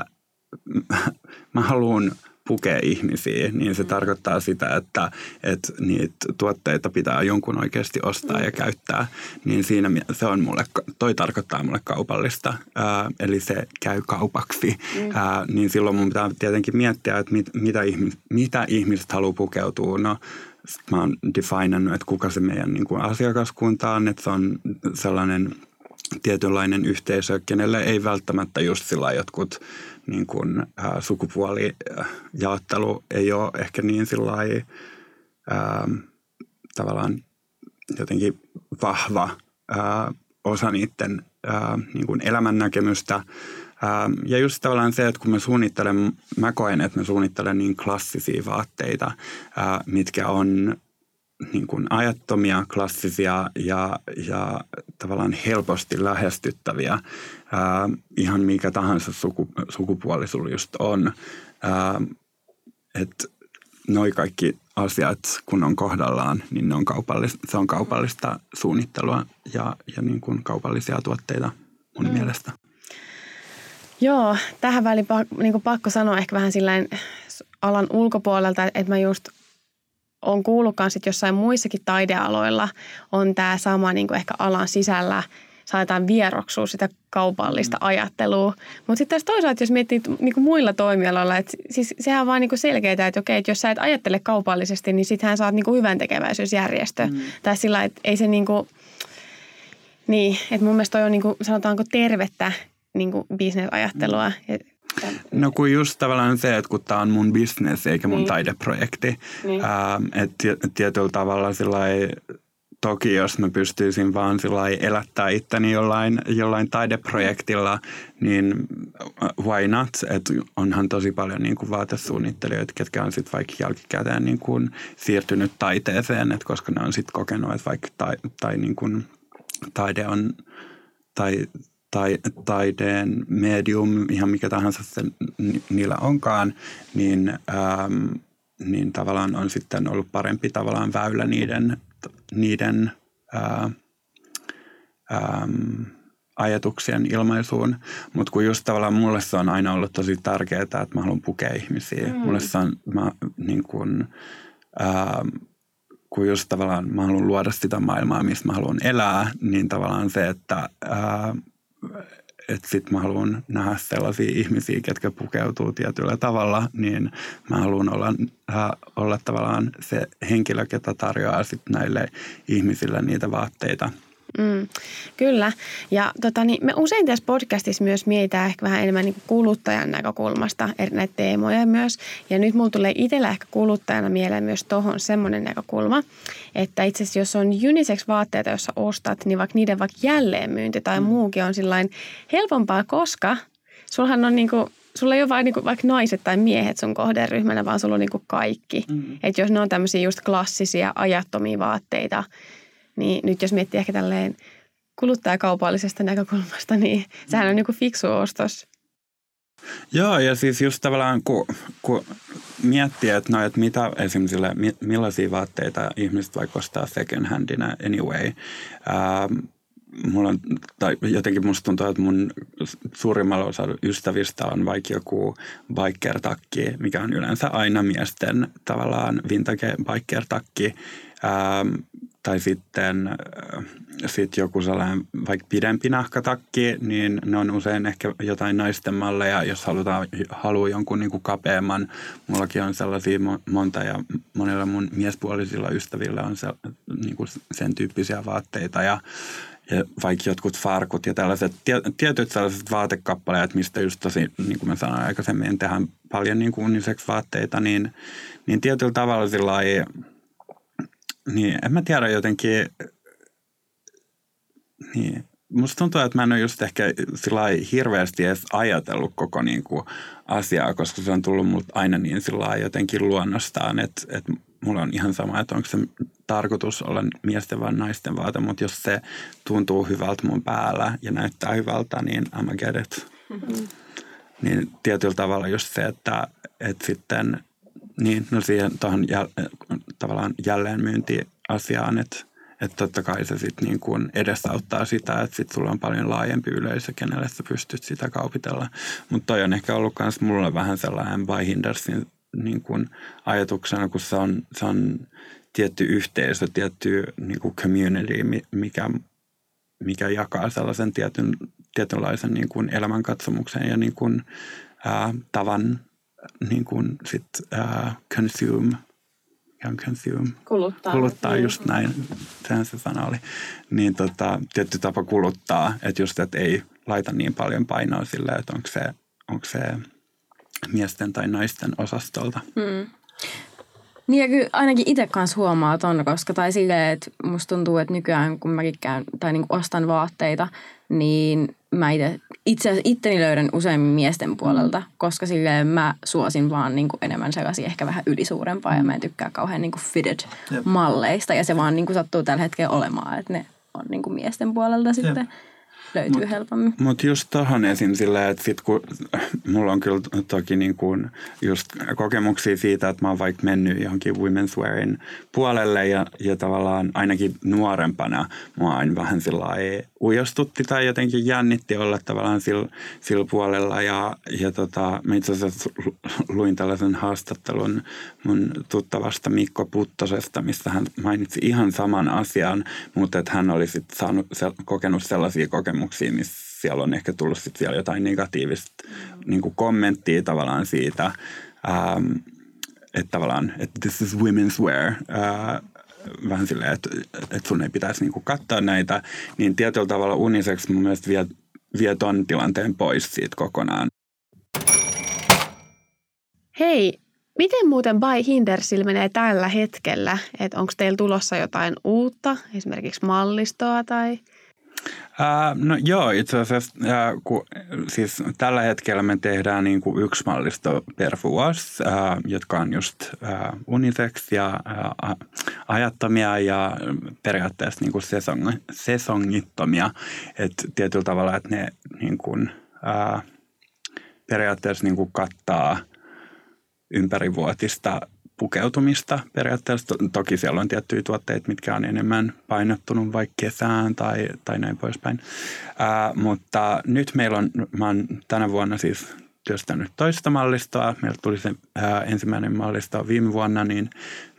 E: mä haluan – pukee ihmisiä, niin se tarkoittaa sitä, että, että niitä tuotteita pitää jonkun oikeasti ostaa ja käyttää. Niin siinä se on mulle, toi tarkoittaa mulle kaupallista, ää, eli se käy kaupaksi. Ää, niin silloin mun pitää tietenkin miettiä, että mit, mitä, ihmis, mitä ihmiset haluaa pukeutua. No, mä oon definannut, että kuka se meidän niin kuin asiakaskunta on, että se on sellainen tietynlainen yhteisö, kenelle ei välttämättä just sillä jotkut niin kuin, ä, sukupuolijaottelu ei ole ehkä niin sillä tavallaan jotenkin vahva ä, osa niiden ä, niin kuin elämännäkemystä. Ä, ja just tavallaan se, että kun mä suunnittelen, mä koen, että mä suunnittelen niin klassisia vaatteita, ä, mitkä on niin kuin ajattomia, klassisia ja, ja tavallaan helposti lähestyttäviä, ää, ihan mikä tahansa suku, sukupuoli sulla just on. Että noi kaikki asiat, kun on kohdallaan, niin ne on kaupallista, se on kaupallista suunnittelua ja, ja niin kuin kaupallisia tuotteita mun mm. mielestä.
B: Joo, tähän väliin niin pakko sanoa ehkä vähän sillä alan ulkopuolelta, että mä just on kuullut myös, että jossain muissakin taidealoilla on tämä sama niin kuin ehkä alan sisällä saadaan vieroksua sitä kaupallista mm. ajattelua. Mutta sitten taas toisaalta, jos miettii niin kuin muilla toimialoilla, että siis sehän on vaan niin selkeää, että okei, että jos sä et ajattele kaupallisesti, niin sittenhän sä oot niin kuin hyvän tekeväisyysjärjestö. Mm. Tai sillä että ei se niin kuin, niin, että mun mielestä toi on niin kuin, sanotaanko tervettä niin kuin bisnesajattelua. Mm.
E: No kun just tavallaan se, että kun tämä on mun business eikä mun niin. taideprojekti, niin. että tietyllä tavalla sillä toki jos mä pystyisin vaan sillä elättää itteni jollain, jollain taideprojektilla, niin why not? Et onhan tosi paljon niin kuin vaatesuunnittelijoita, ketkä on sitten vaikka jälkikäteen niin kuin siirtynyt taiteeseen, et koska ne on sitten kokenut, että vaikka tai, tai niin kuin taide on tai tai, taideen medium, ihan mikä tahansa se niillä onkaan, niin, ähm, niin tavallaan on sitten ollut parempi tavallaan väylä niiden, niiden äh, ähm, ajatuksien ilmaisuun. Mutta kun just tavallaan mulle se on aina ollut tosi tärkeää, että mä haluan pukea ihmisiä. Mm. Mulle se on, mä, niin kun, ähm, kun just tavallaan mä haluan luoda sitä maailmaa, missä mä haluan elää, niin tavallaan se, että ää, että sitten mä haluan nähdä sellaisia ihmisiä, ketkä pukeutuu tietyllä tavalla, niin mä haluan olla, äh, olla tavallaan se henkilö, ketä tarjoaa sitten näille ihmisille niitä vaatteita –
B: Mm, kyllä. Ja tota, niin me usein tässä podcastissa myös mietitään ehkä vähän enemmän niin kuluttajan näkökulmasta eri näitä teemoja myös. Ja nyt mulla tulee itsellä ehkä kuluttajana mieleen myös tuohon semmoinen näkökulma, että itse asiassa jos on unisex-vaatteita, jossa ostat, niin vaikka niiden vaikka jälleenmyynti tai mm. muukin on sillain helpompaa, koska sulhan on niin kuin sulla ei ole vain niin vaikka naiset tai miehet sun kohderyhmänä, vaan sulla on niin kaikki. Mm. Että jos ne on tämmöisiä just klassisia, ajattomia vaatteita, niin nyt jos miettii ehkä tälleen kuluttajakaupallisesta näkökulmasta, niin sehän on niin kuin fiksu ostos.
E: Joo, ja siis just tavallaan kun, kun miettii, että, no, että mitä esimerkiksi millaisia vaatteita ihmiset vaikka ostaa second handina anyway. Ää, mulla on, tai jotenkin musta tuntuu, että mun suurimmalla osalla ystävistä on vaikka joku biker-takki, mikä on yleensä aina miesten tavallaan vintage biker-takki. Ähm, tai sitten sit joku sellainen vaikka pidempi nahkatakki, niin ne on usein ehkä jotain naisten malleja, jos halutaan, haluaa jonkun niin kuin kapeamman. Mullakin on sellaisia monta ja monilla mun miespuolisilla ystävillä on se, niin kuin sen tyyppisiä vaatteita ja, ja vaikka jotkut farkut ja tällaiset tietyt sellaiset vaatekappaleet, mistä just tosi, niin kuin mä sanoin aikaisemmin, tehdään paljon niin kuin vaatteita, niin, niin tietyllä tavalla sillä lailla niin, en mä tiedä jotenkin, niin, musta tuntuu, että mä en ole just ehkä sillä hirveästi edes ajatellut koko niin kuin asiaa, koska se on tullut mulle aina niin sillä jotenkin luonnostaan, että, että mulla on ihan sama, että onko se tarkoitus olla miesten vai naisten vaate, mutta jos se tuntuu hyvältä mun päällä ja näyttää hyvältä, niin I'm get it. Mm-hmm. Niin tietyllä tavalla just se, että, että sitten niin, no siihen tuohon jäl, tavallaan jälleenmyyntiasiaan, että että totta kai se sitten niin kuin edesauttaa sitä, että sitten sulla on paljon laajempi yleisö, kenelle sä pystyt sitä kaupitella. Mutta toi on ehkä ollut myös mulle vähän sellainen by Hindersin niin kuin ajatuksena, kun se on, se on tietty yhteisö, tietty niin kuin community, mikä, mikä jakaa sellaisen tietyn, tietynlaisen niin kuin elämänkatsomuksen ja niin kuin, ää, tavan niin kuin sit, uh, consume, ja consume,
B: kuluttaa,
E: kuluttaa niin. just näin, sehän se sana oli, niin tota, tietty tapa kuluttaa, että just, että ei laita niin paljon painoa sille, että onko se, onko se miesten tai naisten osastolta. Mm.
C: Niin ja kyllä ainakin itse kanssa huomaa ton, koska tai silleen, että musta tuntuu, että nykyään kun mäkin käyn tai niin ostan vaatteita, niin mä itse, itse itteni löydän useimmin miesten puolelta, koska silleen mä suosin vaan niin kuin enemmän sellaisia ehkä vähän ylisuurempaa ja mä en tykkää kauhean niin kuin fitted malleista ja se vaan niin kuin sattuu tällä hetkellä olemaan, että ne on niin kuin miesten puolelta sitten. Jep löytyy mut, helpommin.
E: Mutta just tuohon esim. sillä, että sit kun mulla on kyllä toki niin kuin just kokemuksia siitä, että mä oon vaikka mennyt johonkin women's wearin puolelle ja, ja tavallaan ainakin nuorempana mua aina vähän sillä ujostutti tai jotenkin jännitti olla tavallaan sillä, sillä puolella ja, ja tota, mä itse asiassa luin tällaisen haastattelun mun tuttavasta Mikko Puttosesta, missä hän mainitsi ihan saman asian, mutta että hän oli sitten saanut, kokenut sellaisia kokemuksia, kokemuksia, missä siellä on ehkä tullut sitten vielä jotain negatiivista niin kommenttia tavallaan siitä, ähm, että tavallaan, että this is women's wear, äh, vähän silleen, että, että sun ei pitäisi niin katsoa näitä, niin tietyllä tavalla uniseksi mun mielestä vie, vie ton tilanteen pois siitä kokonaan.
B: Hei, miten muuten By Hindersillä menee tällä hetkellä? Että onko teillä tulossa jotain uutta, esimerkiksi mallistoa tai –
E: no joo, itse asiassa uh, kun, siis tällä hetkellä me tehdään niin kuin yksi mallisto per vuosi, uh, jotka on just uh, unisex ja uh, ajattomia ja periaatteessa niin kuin sesong, sesongittomia. että tietyllä tavalla, että ne niin kuin, uh, periaatteessa niin kuin kattaa ympärivuotista pukeutumista periaatteessa. Toki siellä on tiettyjä tuotteita, mitkä on enemmän painottunut vaikka kesään tai, tai näin poispäin. Ää, mutta nyt meillä on, mä oon tänä vuonna siis työstänyt toista mallistoa. Meillä tuli se ää, ensimmäinen mallisto viime vuonna, niin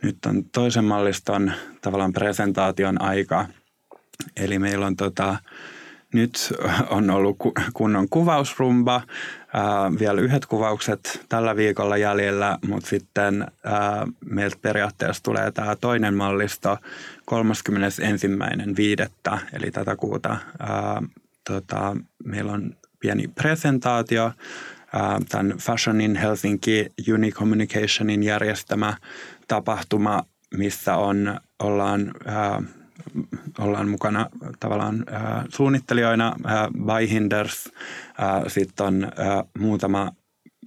E: nyt on toisen malliston tavallaan presentaation aika. Eli meillä on tota, nyt on ollut kunnon kuvausrumba, ää, vielä yhdet kuvaukset tällä viikolla jäljellä, mutta sitten ää, meiltä periaatteessa tulee tämä toinen mallisto 31.5. eli tätä kuuta. Ää, tota, meillä on pieni presentaatio, ää, tämän Fashion in Helsinki Uni Communicationin järjestämä tapahtuma, missä on, ollaan ää, ollaan mukana tavallaan äh, suunnittelijoina, äh, by Hinders, äh, sitten on äh, muutama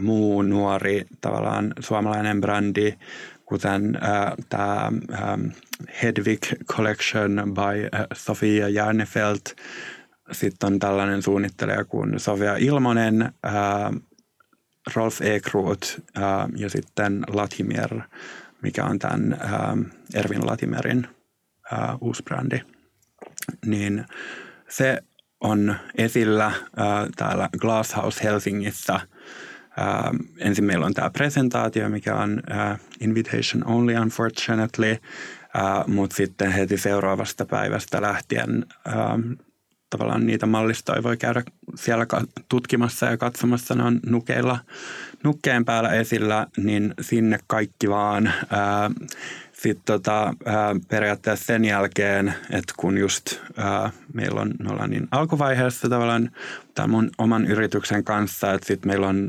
E: muu nuori tavallaan suomalainen brändi, kuten äh, tämä äh, Hedvig Collection by äh, Sofia Järnefelt. Sitten on tällainen suunnittelija kuin Sofia Ilmonen, äh, Rolf Ekroth ää, ja sitten Latimer, mikä on tämän ää, Ervin Latimerin ää, uusi brändi. Niin se on esillä ää, täällä Glasshouse Helsingissä. Ää, ensin meillä on tämä presentaatio, mikä on ää, invitation only unfortunately, mutta sitten heti seuraavasta päivästä lähtien ää, tavallaan niitä mallistoja voi käydä siellä tutkimassa ja katsomassa. Ne on nukeilla, nukkeen päällä esillä, niin sinne kaikki vaan. Ää, sitten tota, periaatteessa sen jälkeen, että kun just ää, meillä on, me ollaan niin alkuvaiheessa tavallaan tämän mun oman yrityksen kanssa, että sitten meillä on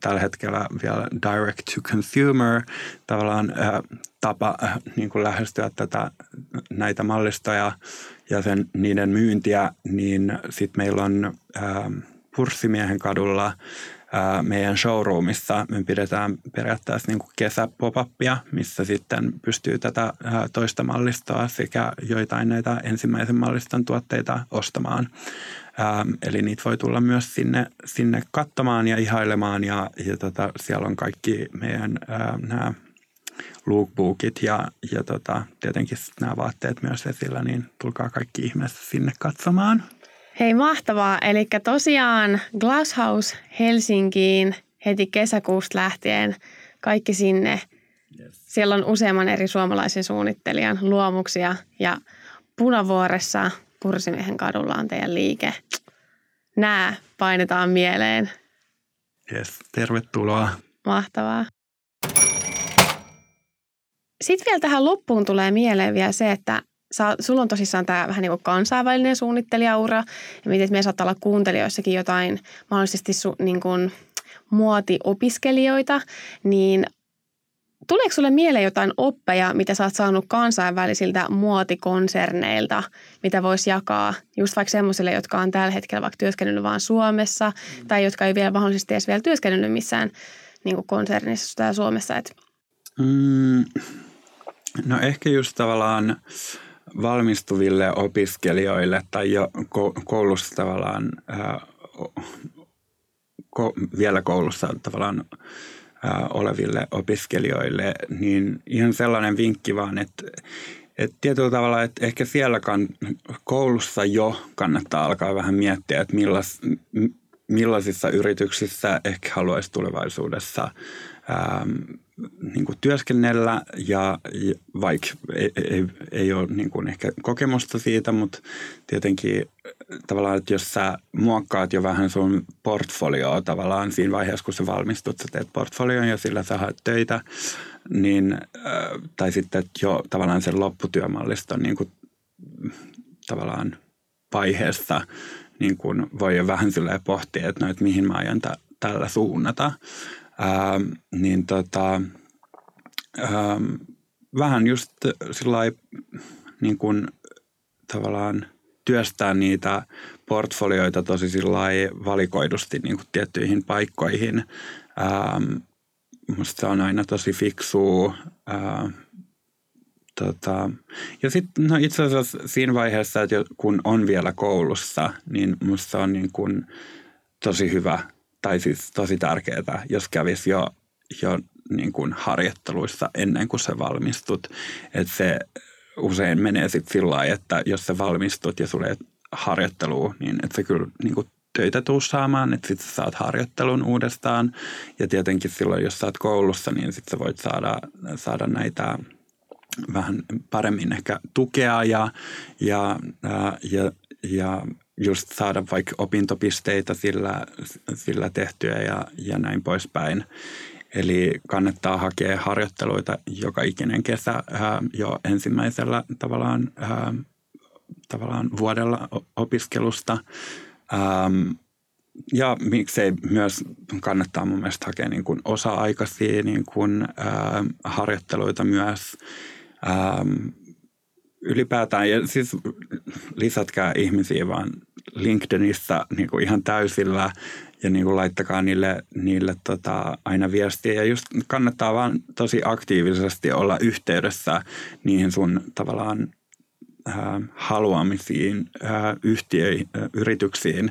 E: tällä hetkellä vielä direct to consumer tavallaan ää, tapa ää, niin kuin lähestyä tätä, näitä mallistoja ja sen, niiden myyntiä, niin sitten meillä on ää, Purssimiehen kadulla meidän showroomissa me pidetään periaatteessa niin kesäpopappia, missä sitten pystyy tätä toista mallistoa sekä joitain näitä ensimmäisen malliston tuotteita ostamaan. Eli niitä voi tulla myös sinne, sinne katsomaan ja ihailemaan ja, ja tota, siellä on kaikki meidän nämä lookbookit ja, ja tota, tietenkin nämä vaatteet myös esillä, niin tulkaa kaikki ihmeessä sinne katsomaan.
B: Hei mahtavaa, eli tosiaan Glasshouse Helsinkiin heti kesäkuusta lähtien kaikki sinne. Yes. Siellä on useamman eri suomalaisen suunnittelijan luomuksia ja Punavuoressa Pursimiehen kadulla on teidän liike. Nää painetaan mieleen.
E: Yes, tervetuloa.
B: Mahtavaa. Sitten vielä tähän loppuun tulee mieleen vielä se, että sä, sulla on tosissaan tämä vähän niin kuin kansainvälinen suunnittelijaura ja miten meillä saattaa olla kuuntelijoissakin jotain mahdollisesti su, niin kuin muotiopiskelijoita, niin Tuleeko sulle mieleen jotain oppeja, mitä sä oot saanut kansainvälisiltä muotikonserneilta, mitä voisi jakaa just vaikka semmoisille, jotka on tällä hetkellä vaikka työskennellyt vaan Suomessa mm. tai jotka ei vielä mahdollisesti edes vielä työskennellyt missään niin kuin konsernissa tai Suomessa? Et...
E: Mm, no ehkä just tavallaan valmistuville opiskelijoille tai jo koulussa tavallaan ko, vielä koulussa tavallaan ää, oleville opiskelijoille, niin ihan sellainen vinkki vaan, että et tietyllä tavalla, että ehkä siellä kan, koulussa jo kannattaa alkaa vähän miettiä, että millas, millaisissa yrityksissä ehkä haluaisi tulevaisuudessa ää, niin kuin työskennellä ja, ja vaikka ei, ei, ei ole niin kuin ehkä kokemusta siitä, mutta tietenkin tavallaan, että jos sä muokkaat jo vähän sun portfolioa tavallaan siinä vaiheessa, kun sä valmistut, sä teet portfolion ja sillä sä haet töitä, niin, tai sitten jo tavallaan sen lopputyömalliston niin kuin, tavallaan vaiheessa niin kuin voi jo vähän pohtia, että, no, että mihin mä t- tällä suunnata ää, niin tota, ää, vähän just sillä niin kuin tavallaan työstää niitä portfolioita tosi valikoidusti niin kuin tiettyihin paikkoihin. Ää, musta se on aina tosi fiksua. Ää, tota, ja sitten no itse asiassa siinä vaiheessa, että kun on vielä koulussa, niin musta on niin kuin tosi hyvä tai siis tosi tärkeää, jos kävisi jo, jo niin kuin harjoitteluissa ennen kuin sä valmistut. Että se usein menee sitten sillä lailla, että jos sä valmistut ja sulle harjoittelua, niin että sä kyllä niin kuin töitä tuu saamaan, että sitten sä saat harjoittelun uudestaan. Ja tietenkin silloin, jos sä oot koulussa, niin sitten sä voit saada, saada näitä vähän paremmin ehkä tukea ja, ja, ja, ja just saada vaikka opintopisteitä sillä, sillä tehtyä ja, ja näin poispäin. Eli kannattaa hakea harjoitteluita joka ikinen kesä ää, jo ensimmäisellä tavallaan, ää, tavallaan vuodella opiskelusta. Ähm, ja miksei myös kannattaa mun mielestä hakea niin kuin osa-aikaisia niin kuin, ää, harjoitteluita myös. Ähm, ylipäätään, ja siis lisätkää ihmisiä vaan LinkedInissä niin kuin ihan täysillä ja niin kuin laittakaa niille, niille tota, aina viestiä. Ja just kannattaa vaan tosi aktiivisesti olla yhteydessä niihin sun tavallaan haluamisiin yhtiöihin, yrityksiin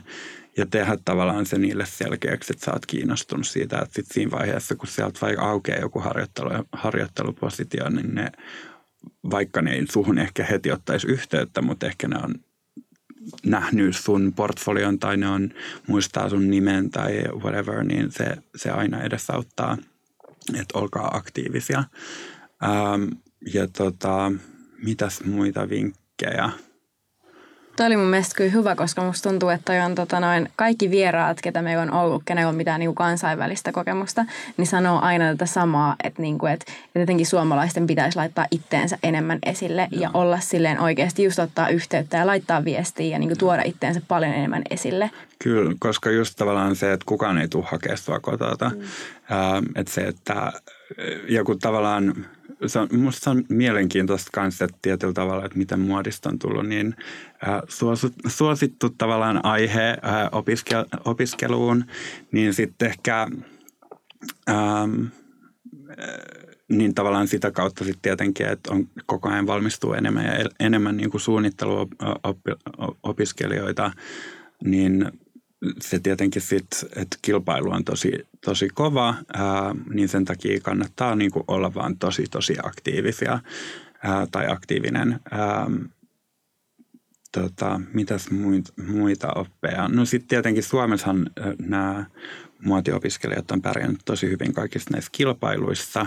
E: ja tehdä tavallaan se niille selkeäksi, että sä oot kiinnostunut siitä, että sit siinä vaiheessa, kun sieltä vaikka aukeaa joku harjoittelu, harjoittelupositio, niin ne, vaikka ne ei suhun ehkä heti ottaisi yhteyttä, mutta ehkä ne on nähnyt sun portfolion tai ne on muistaa sun nimen tai whatever, niin se, se aina edesauttaa, että olkaa aktiivisia. Ähm, ja tota, mitäs muita vinkkejä?
C: Toi oli mun mielestä kyllä hyvä, koska musta tuntuu, että toi on tota noin, kaikki vieraat, ketä meillä on ollut, kenellä on mitään niinku kansainvälistä kokemusta, niin sanoo aina tätä samaa, että, niinku, että, että jotenkin suomalaisten pitäisi laittaa itteensä enemmän esille Joo. ja olla silleen oikeasti just ottaa yhteyttä ja laittaa viestiä ja niinku tuoda itteensä paljon enemmän esille.
E: Kyllä, koska just tavallaan se, että kukaan ei tule hakemaan sua kotota. Mm. Että se, että joku tavallaan se on, musta on mielenkiintoista kanssa, että tietyllä tavalla, että miten muodista on tullut niin äh, suosittu tavallaan aihe äh, opiske, opiskeluun, niin sitten ehkä ähm, äh, niin tavallaan sitä kautta sitten tietenkin, että on koko ajan valmistuu enemmän ja enemmän niin kuin suunnitteluopiskelijoita, niin se tietenkin sitten, että kilpailu on tosi, tosi kova, ää, niin sen takia kannattaa niin kuin olla vaan tosi, tosi aktiivisia ää, tai aktiivinen. Ää, tota, mitäs muita, muita oppeja? No sitten tietenkin Suomessahan nämä muotiopiskelijat on pärjännyt tosi hyvin kaikissa näissä kilpailuissa,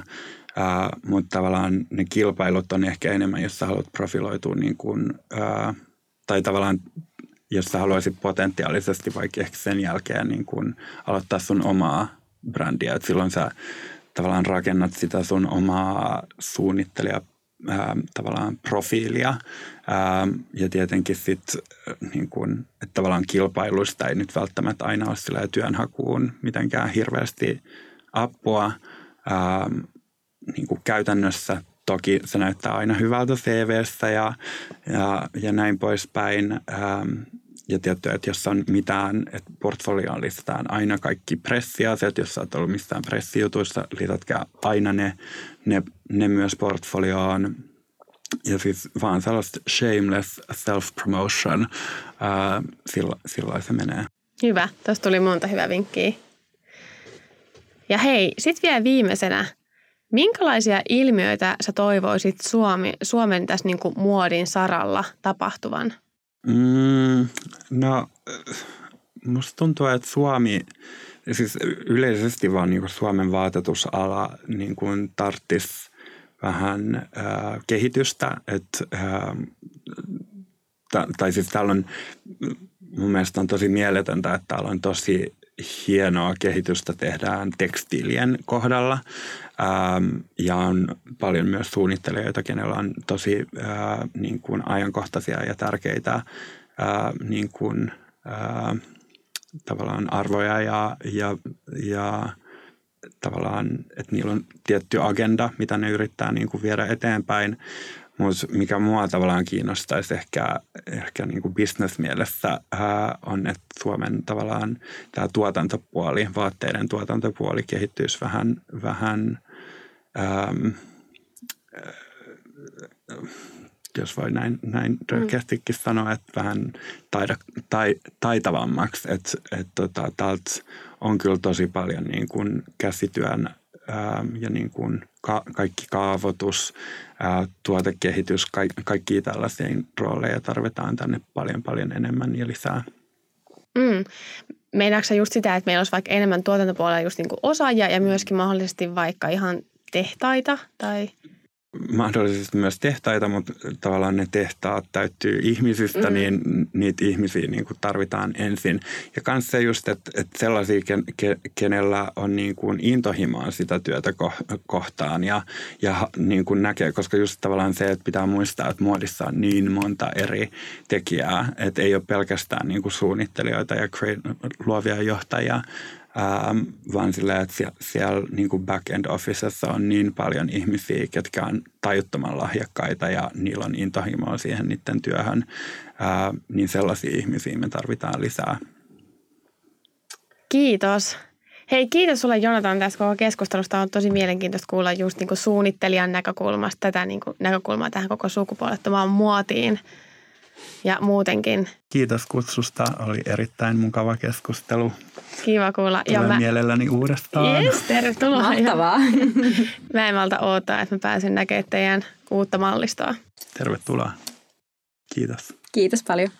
E: ää, mutta tavallaan ne kilpailut on ehkä enemmän, jos sä haluat profiloitua niin kuin, ää, tai tavallaan jos sä haluaisit potentiaalisesti vaikka ehkä sen jälkeen niin kun aloittaa sun omaa brändiä, että silloin sä tavallaan rakennat sitä sun omaa suunnittelija ää, tavallaan profiilia. Ää, ja tietenkin sitten niin kun, että tavallaan kilpailuista ei nyt välttämättä aina ole sillä työnhakuun mitenkään hirveästi apua ää, niin kuin käytännössä toki se näyttää aina hyvältä CVssä ja, ja, ja näin poispäin. Ähm, ja tietty, että jos on mitään, että portfolioon lisätään aina kaikki pressiasiat, jos sä oot ollut mistään pressijutuissa, lisätkää aina ne, ne, ne myös portfolioon. Ja siis vaan sellaista shameless self-promotion, ää, sillä, sillä se menee.
B: Hyvä, tuosta tuli monta hyvää vinkkiä. Ja hei, sitten vielä viimeisenä, Minkälaisia ilmiöitä sä toivoisit Suomi, Suomen tässä niin kuin muodin saralla tapahtuvan?
E: Mm, no, musta tuntuu, että Suomi, siis yleisesti vaan niin Suomen vaatetusala niin kuin tarttis vähän äh, kehitystä. Että, äh, tai siis täällä on, mun mielestä on tosi mieletöntä, että täällä on tosi hienoa kehitystä tehdään tekstiilien kohdalla. Ähm, ja on paljon myös suunnittelijoita, kenellä on tosi äh, niin kuin ajankohtaisia ja tärkeitä äh, niin kuin, äh, tavallaan arvoja ja, ja, ja tavallaan, että niillä on tietty agenda, mitä ne yrittää niin kuin viedä eteenpäin. Mutta mikä mua tavallaan kiinnostaisi ehkä, ehkä niin kuin bisnesmielessä ää, on, että Suomen tavallaan tämä tuotantopuoli, vaatteiden tuotantopuoli kehittyisi vähän, vähän ähm, jos voi näin, näin röyhkeästikin mm. sanoa, että vähän taida, tai, taitavammaksi. Että et tota, täältä on kyllä tosi paljon niin kuin käsityön ää, ja niin kuin ka, kaikki kaavoitus, ää, tuotekehitys, ka, kaikki tällaisia rooleja tarvitaan tänne paljon paljon enemmän ja lisää.
B: Mm. Meinaatko just sitä, että meillä olisi vaikka enemmän tuotantopuolella just niin kuin osaajia ja myöskin mahdollisesti vaikka ihan tehtaita tai
E: mahdollisesti myös tehtaita, mutta tavallaan ne tehtaat täyttyy ihmisistä, mm. niin niitä ihmisiä niin kuin tarvitaan ensin. Ja myös se just, että, että sellaisia, ken, kenellä on niin kuin intohimoa sitä työtä kohtaan ja, ja niin kuin näkee, koska just tavallaan se, että pitää muistaa, että muodissa on niin monta eri tekijää, että ei ole pelkästään niin kuin suunnittelijoita ja luovia johtajia, ähm, vaan sillä, että siellä, siellä niin kuin back-end officessa on niin paljon ihmisiä, ketkä on tajuttoman lahjakkaita ja niillä on intohimoa siihen niiden työhön, äh, niin sellaisia ihmisiä me tarvitaan lisää.
B: Kiitos. Hei, kiitos sulle Jonatan tästä koko keskustelusta. On tosi mielenkiintoista kuulla just niin kuin suunnittelijan näkökulmasta tätä niin kuin näkökulmaa tähän koko sukupuolettomaan muotiin ja muutenkin.
E: Kiitos kutsusta. Oli erittäin mukava keskustelu.
B: Kiva kuulla.
E: Tulen
B: ja mä,
E: mielelläni uudestaan.
B: yes, tervetuloa.
C: Mahtavaa.
B: Mä en malta odottaa, että mä pääsen näkemään teidän uutta mallistoa.
E: Tervetuloa. Kiitos.
C: Kiitos paljon.